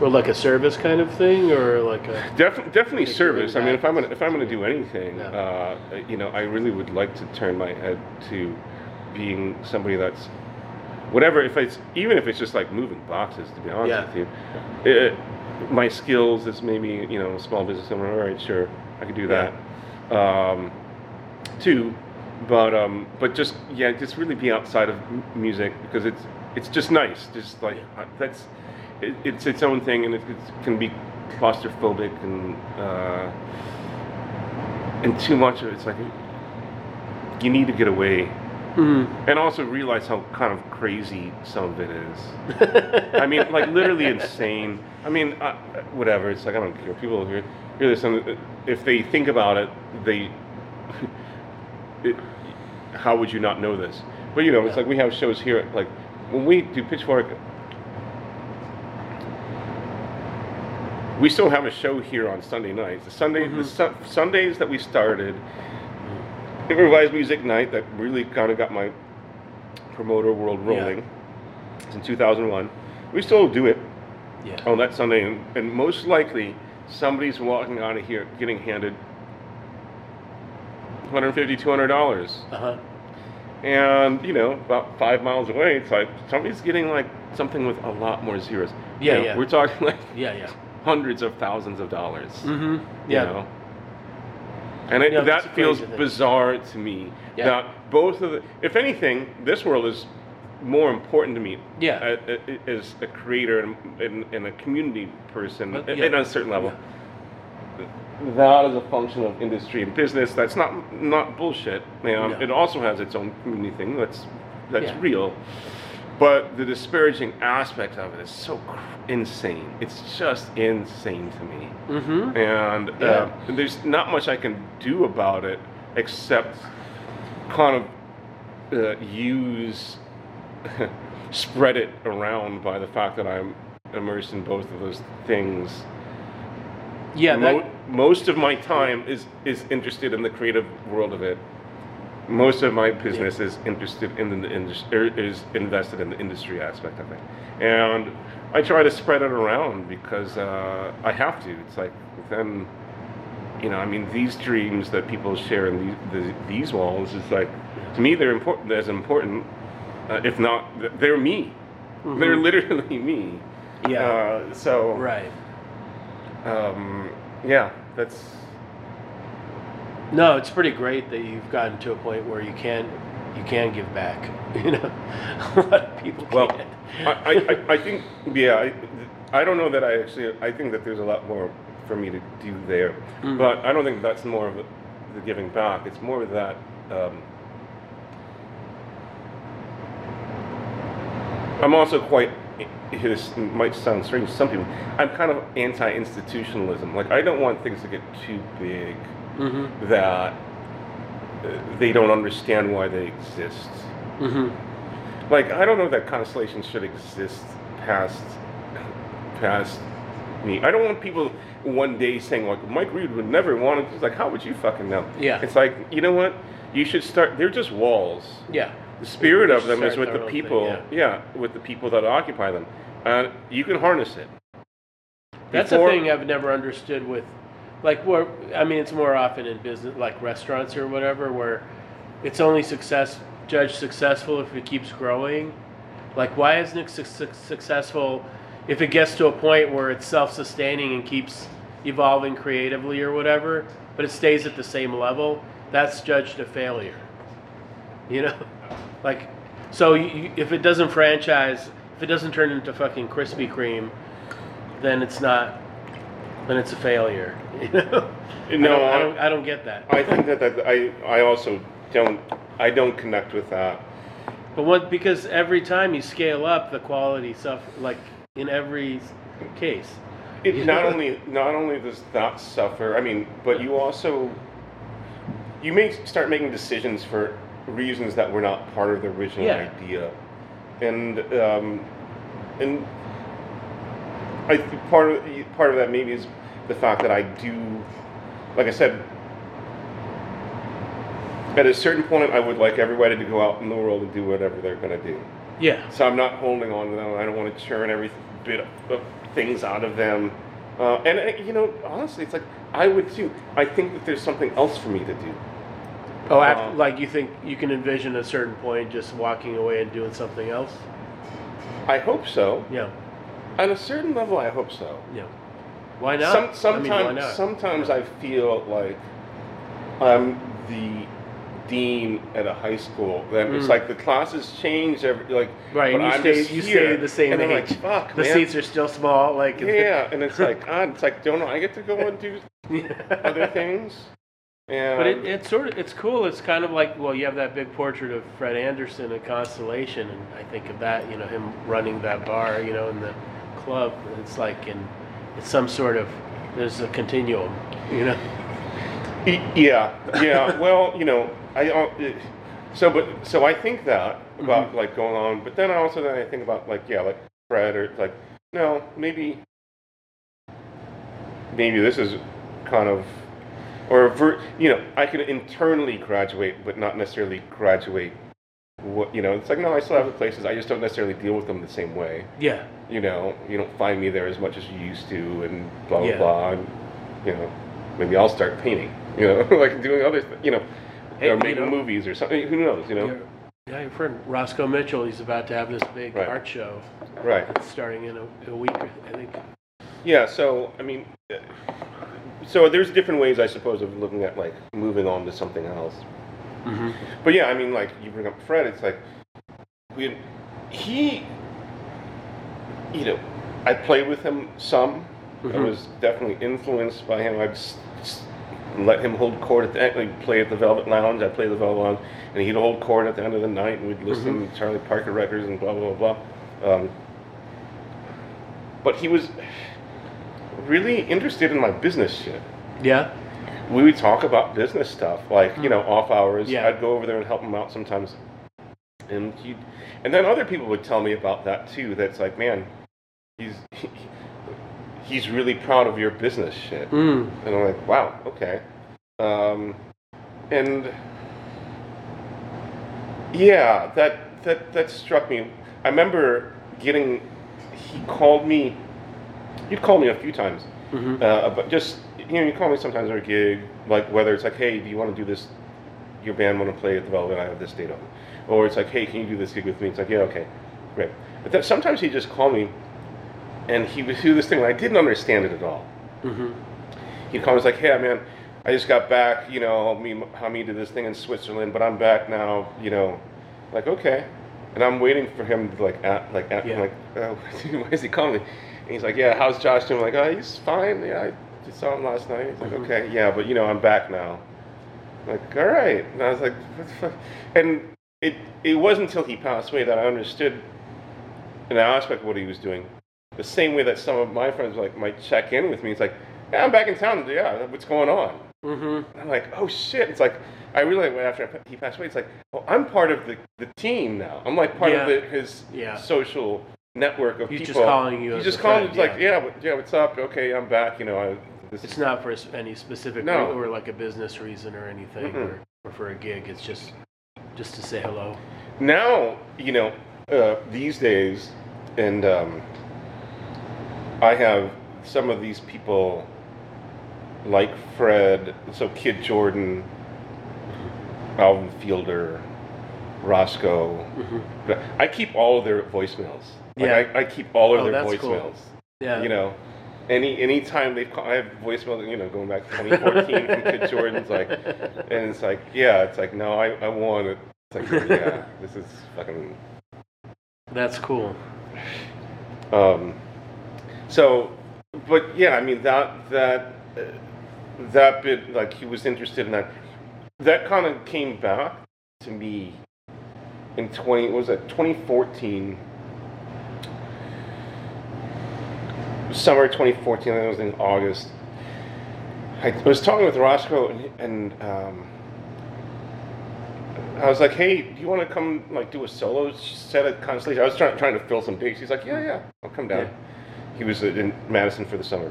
or like a service kind of thing, or like a. Definitely, service. I mean, if I'm gonna if I'm gonna do anything, Yeah. uh, you know, I really would like to turn my head to being somebody that's whatever. If it's even if it's just like moving boxes, to be honest Yeah. with you, it, my skills as maybe you know a small business owner. All right, sure, I could do Yeah. that. Um, too, but um, but just yeah, just really be outside of m- music because it's it's just nice. Just like that's it, it's its own thing, and it, it can be claustrophobic and uh, and too much of it, it's like you need to get away, Mm. and also realize how kind of crazy some of it is. I mean, like literally insane. I mean, uh, whatever. It's like I don't care. People hear hear this, and if they think about it, they. It, how would you not know this? But you know, it's like we have shows here. Like when we do Pitchfork, we still have a show here on Sunday nights. The Sunday, the Mhm. su- Sundays that we started, improvised music night that really kind of got my promoter world Yeah. rolling. It's in 2001. We still do it Yeah. on that Sunday, and, and most likely somebody's walking out of here getting handed 150 200 Uh huh. and you know about five miles away it's like somebody's getting like something with a lot more zeros You Yeah, know, yeah. we're talking like Yeah, yeah. Hundreds of thousands of dollars Mm-hmm. you Yeah. know And it, Yeah, that feels bizarre to me. Yeah. That both of the, if anything, this world is more important to me. Yeah. a- a- As a creator and, and, and a community person, But, yeah. at a certain level. That is a function of industry and business. That's not not bullshit. You know, No. It also has its own community thing. That's that's Yeah. real. But the disparaging aspect of it is so insane. It's just insane to me Mm-hmm. and Yeah. uh, there's not much I can do about it except kind of uh, use spread it around by the fact that I'm immersed in both of those things. Yeah, Mo- that, most of my time is is interested in the creative world of it. Most of my business is interested in the industry, is invested in the industry aspect of it, and I try to spread it around because uh, I have to. It's like then, you know, I mean, these dreams that people share in these the, these walls is like to me they're important as important, uh, if not they're me. They're literally me. Yeah. Uh, so right. um, yeah, that's No, it's pretty great that you've gotten to a point where you can you can give back. You know, a lot of people well. can't. I, I, I- think yeah. I, I don't know that I actually. I think that there's a lot more for me to do there, Mm. but I don't think that's more of the, the giving back. It's more of that. Um, I'm also quite. This might sound strange to some people. I'm kind of anti-institutionalism. Like I don't want things to get too big mm-hmm. that uh, they don't understand why they exist. Mm-hmm. Like I don't know that constellations should exist past past me. I don't want people one day saying like Mike Reed would never want to. It's like how would you fucking know? Yeah. It's like you know what? You should start. They're just walls. Yeah. The spirit of them is with the own thing, people. yeah. yeah, with the people that occupy them. And you can harness it. That's Before- a thing I've never understood with, like, where I mean, it's more often in business, like restaurants or whatever, where it's only success judged successful if it keeps growing. Like, why isn't it su- su- successful if it gets to a point where it's self-sustaining and keeps evolving creatively or whatever, but it stays at the same level? That's judged a failure. You know, like, so you- if it doesn't franchise, if it doesn't turn into fucking Krispy Kreme, then it's not, then it's a failure. You know? No, I don't, I don't, I don't get that. I think that, that I I also don't I don't connect with that. But what because every time you scale up, the quality stuff, like in every case. It not only not only does that suffer. I mean, but you also you may start making decisions for reasons that were not part of the original Yeah. idea, and um, and I think part of part of that maybe is the fact that I do, like I said. At a certain point, I would like everybody to go out in the world and do whatever they're going to do. Yeah. So I'm not holding on to them. I don't want to churn every bit of things out of them. Uh, and uh, you know, honestly, it's like I would too. I think that there's something else for me to do. Oh, after, Uh, like you think you can envision a certain point just walking away and doing something else? I hope so. Yeah. On a certain level, I hope so. Yeah. Why not? Some, I mean, sometimes, not? sometimes I feel like I'm the dean at a high school. Then it's Mm. like the classes change every like. Right, but and you I'm stay you here, stay the same and age. like, fuck, the man. seats are still small. Like Yeah, and it's like, God, it's like, don't know I get to go and do other things? And But it, it's sort of it's cool. It's kind of like well, you have that big portrait of Fred Anderson at Constellation, and I think of that, you know, him running that bar, you know, in the club. It's like in it's some sort of there's a continuum, you know. Yeah, yeah. well, you know, I uh, so but so I think that about like going on, but then I also then I think about like yeah, like Fred or like no, maybe maybe this is kind of or ver, you know I can internally graduate, but not necessarily graduate. What you know, it's like no, I still have the places. I just don't necessarily deal with them the same way. Yeah, You know, you don't find me there as much as you used to, and blah blah Yeah. blah. And, you know, maybe I'll start painting. You know, like doing other, th- you know, Hey, or you making know. movies or something. Who knows? You know, yeah, your friend Roscoe Mitchell, he's about to have this big Right. art show right? starting in a, a week, I think. Yeah. So I mean, uh, so there's different ways, I suppose, of looking at like moving on to something else. Hmm But yeah, I mean, like you bring up Fred, it's like we, he, you know, I played with him some. I Mhm. was definitely influenced by him. I'd s- s- let him hold court at the end. We'd play at the Velvet Lounge. I played the Velvet Lounge, and he'd hold court at the end of the night, and we'd listen to Charlie Parker records and blah blah blah. blah. Um, but he was really interested in my business shit Yeah. We would talk about business stuff, like you know, off hours. Yeah. I'd go over there and help him out sometimes, and he, and then other people would tell me about that too. That's like, man, he's he's really proud of your business shit, Mm. and I'm like, wow, okay, um, and yeah, that that that struck me. I remember getting. He called me. He'd called me a few times hmm uh, but just you know, you call me sometimes at a gig, like whether it's like, hey, do you want to do this? Your band want to play at the Velvet? I have this date open, or it's like, hey, can you do this gig with me? It's like, yeah, okay, great. But then sometimes he just call me, and he would do this thing, and I didn't understand it at all. hmm He'd call me, he's like, hey, man, I just got back, you know, me, me do this thing in Switzerland, but I'm back now, you know, like okay, and I'm waiting for him to like, at, like, at, Yeah. I'm like, uh, why is he calling me? And he's like, yeah, how's Josh doing? I'm like, oh, he's fine. Yeah, I saw him last night. He's like, Mhm. okay, yeah, but you know, I'm back now. I'm like, all right. And I was like, what the fuck? And it it wasn't until he passed away that I understood an aspect of what he was doing. The same way that some of my friends like might check in with me. It's like, yeah, I'm back in town. Yeah, what's going on? hmm I'm like, oh shit! It's like I realized after he passed away, it's like, oh, I'm part of the, the team now. I'm like part of the, his Yeah. social network of He's people. just calling you He's just calling. friend, It's like, yeah, yeah, what's up? Okay, I'm back. You know, I, this It's not for any specific No. or like a business reason or anything, or, or for a gig. It's just just to say hello. now you know uh, these days and um, i have some of these people like fred so kid jordan alvin fielder roscoe hmm i keep all of their voicemails like Yeah. I, I keep all of Oh, their that's cool. voicemails Yeah. you know any any time they've called, I have voicemail, you know, going back to 2014 from Kid Jordan's, like, and it's like, yeah, it's like, no, I, I want it. It's like, yeah, this is fucking. That's cool. Um, so, but yeah, I mean that that uh, that bit, like, he was interested in that. That kind of came back to me in 20 what was that 2014 Summer twenty fourteen. I think it was in August. I was talking with Roscoe and, and um, I was like, "Hey, do you want to come like do a solo set at Constellation?" I was trying trying to fill some dates. He's like, "Yeah, yeah, I'll come down." Yeah. He was in Madison for the summer,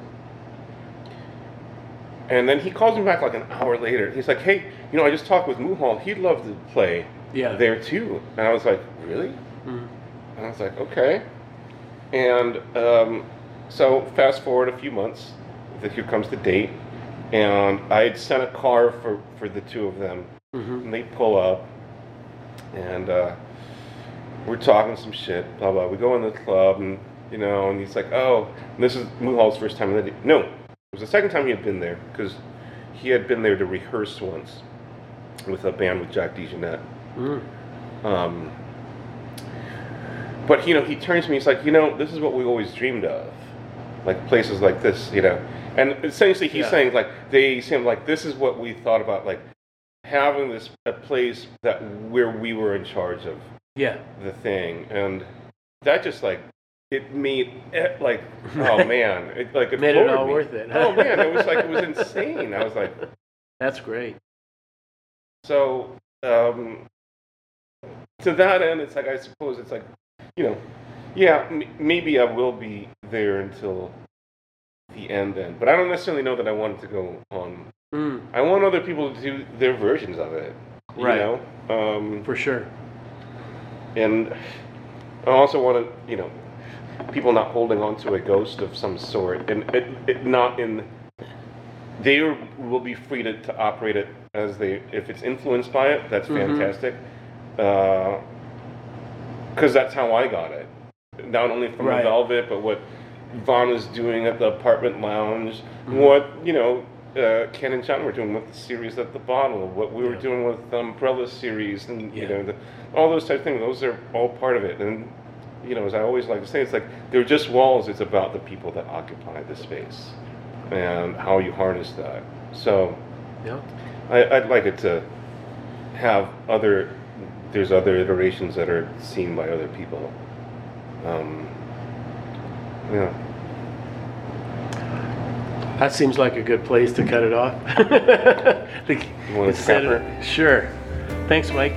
and then he calls me back like an hour later. He's like, "Hey, you know, I just talked with Muhal. He'd love to play Yeah. there too." And I was like, "Really?" Mhm. And I was like, "Okay." And um, so fast forward a few months, here comes the date, and I had sent a car for for the two of them Mhm. and they pull up, and uh, we're talking some shit, blah blah. We go in the club, and you know, and he's like, "Oh, this is Muhal's first time." in the No, it was the second time he had been there because he had been there to rehearse once with a band with Jack DeJohnette. Mm. Um, but you know, he turns to me. He's like, "You know, this is what we always dreamed of, like places like this, you know." And essentially, he's Yeah. saying like they seem like this is what we thought about, like having this a place that where we were in charge of Yeah. the thing, and that just like it made it like oh man, it like it Made it all me. worth it. oh man, it was like it was insane. I was like, That's great. so um, to that end, it's like I suppose it's like you know, yeah, m- maybe I will be there until the end. Then, but I don't necessarily know that I want it to go on. Mm. I want other people to do their versions of it. You Right. know, um, For sure. and I also want to, you know, people not holding on to a ghost of some sort, and it, it not in. They will be free to, to operate it as they, if it's influenced by it, that's Mhm. fantastic. Because that's how I got it. Not only from Right. Velvet, but what Von was doing at the apartment lounge, Mhm. what, you know, uh, Ken and John were doing with the series at the bottle, what we were doing with the Umbrella series, and you know, the, all those types of things. Those are all part of it. And you know, as I always like to say, it's like they're just walls. It's about the people that occupy the space and how you harness that. So Yeah. I, I'd like it to have other. There's other iterations that are seen by other people. Um, yeah. That seems like a good place to cut it off. You want a Instead of- Sure. Thanks, Mike.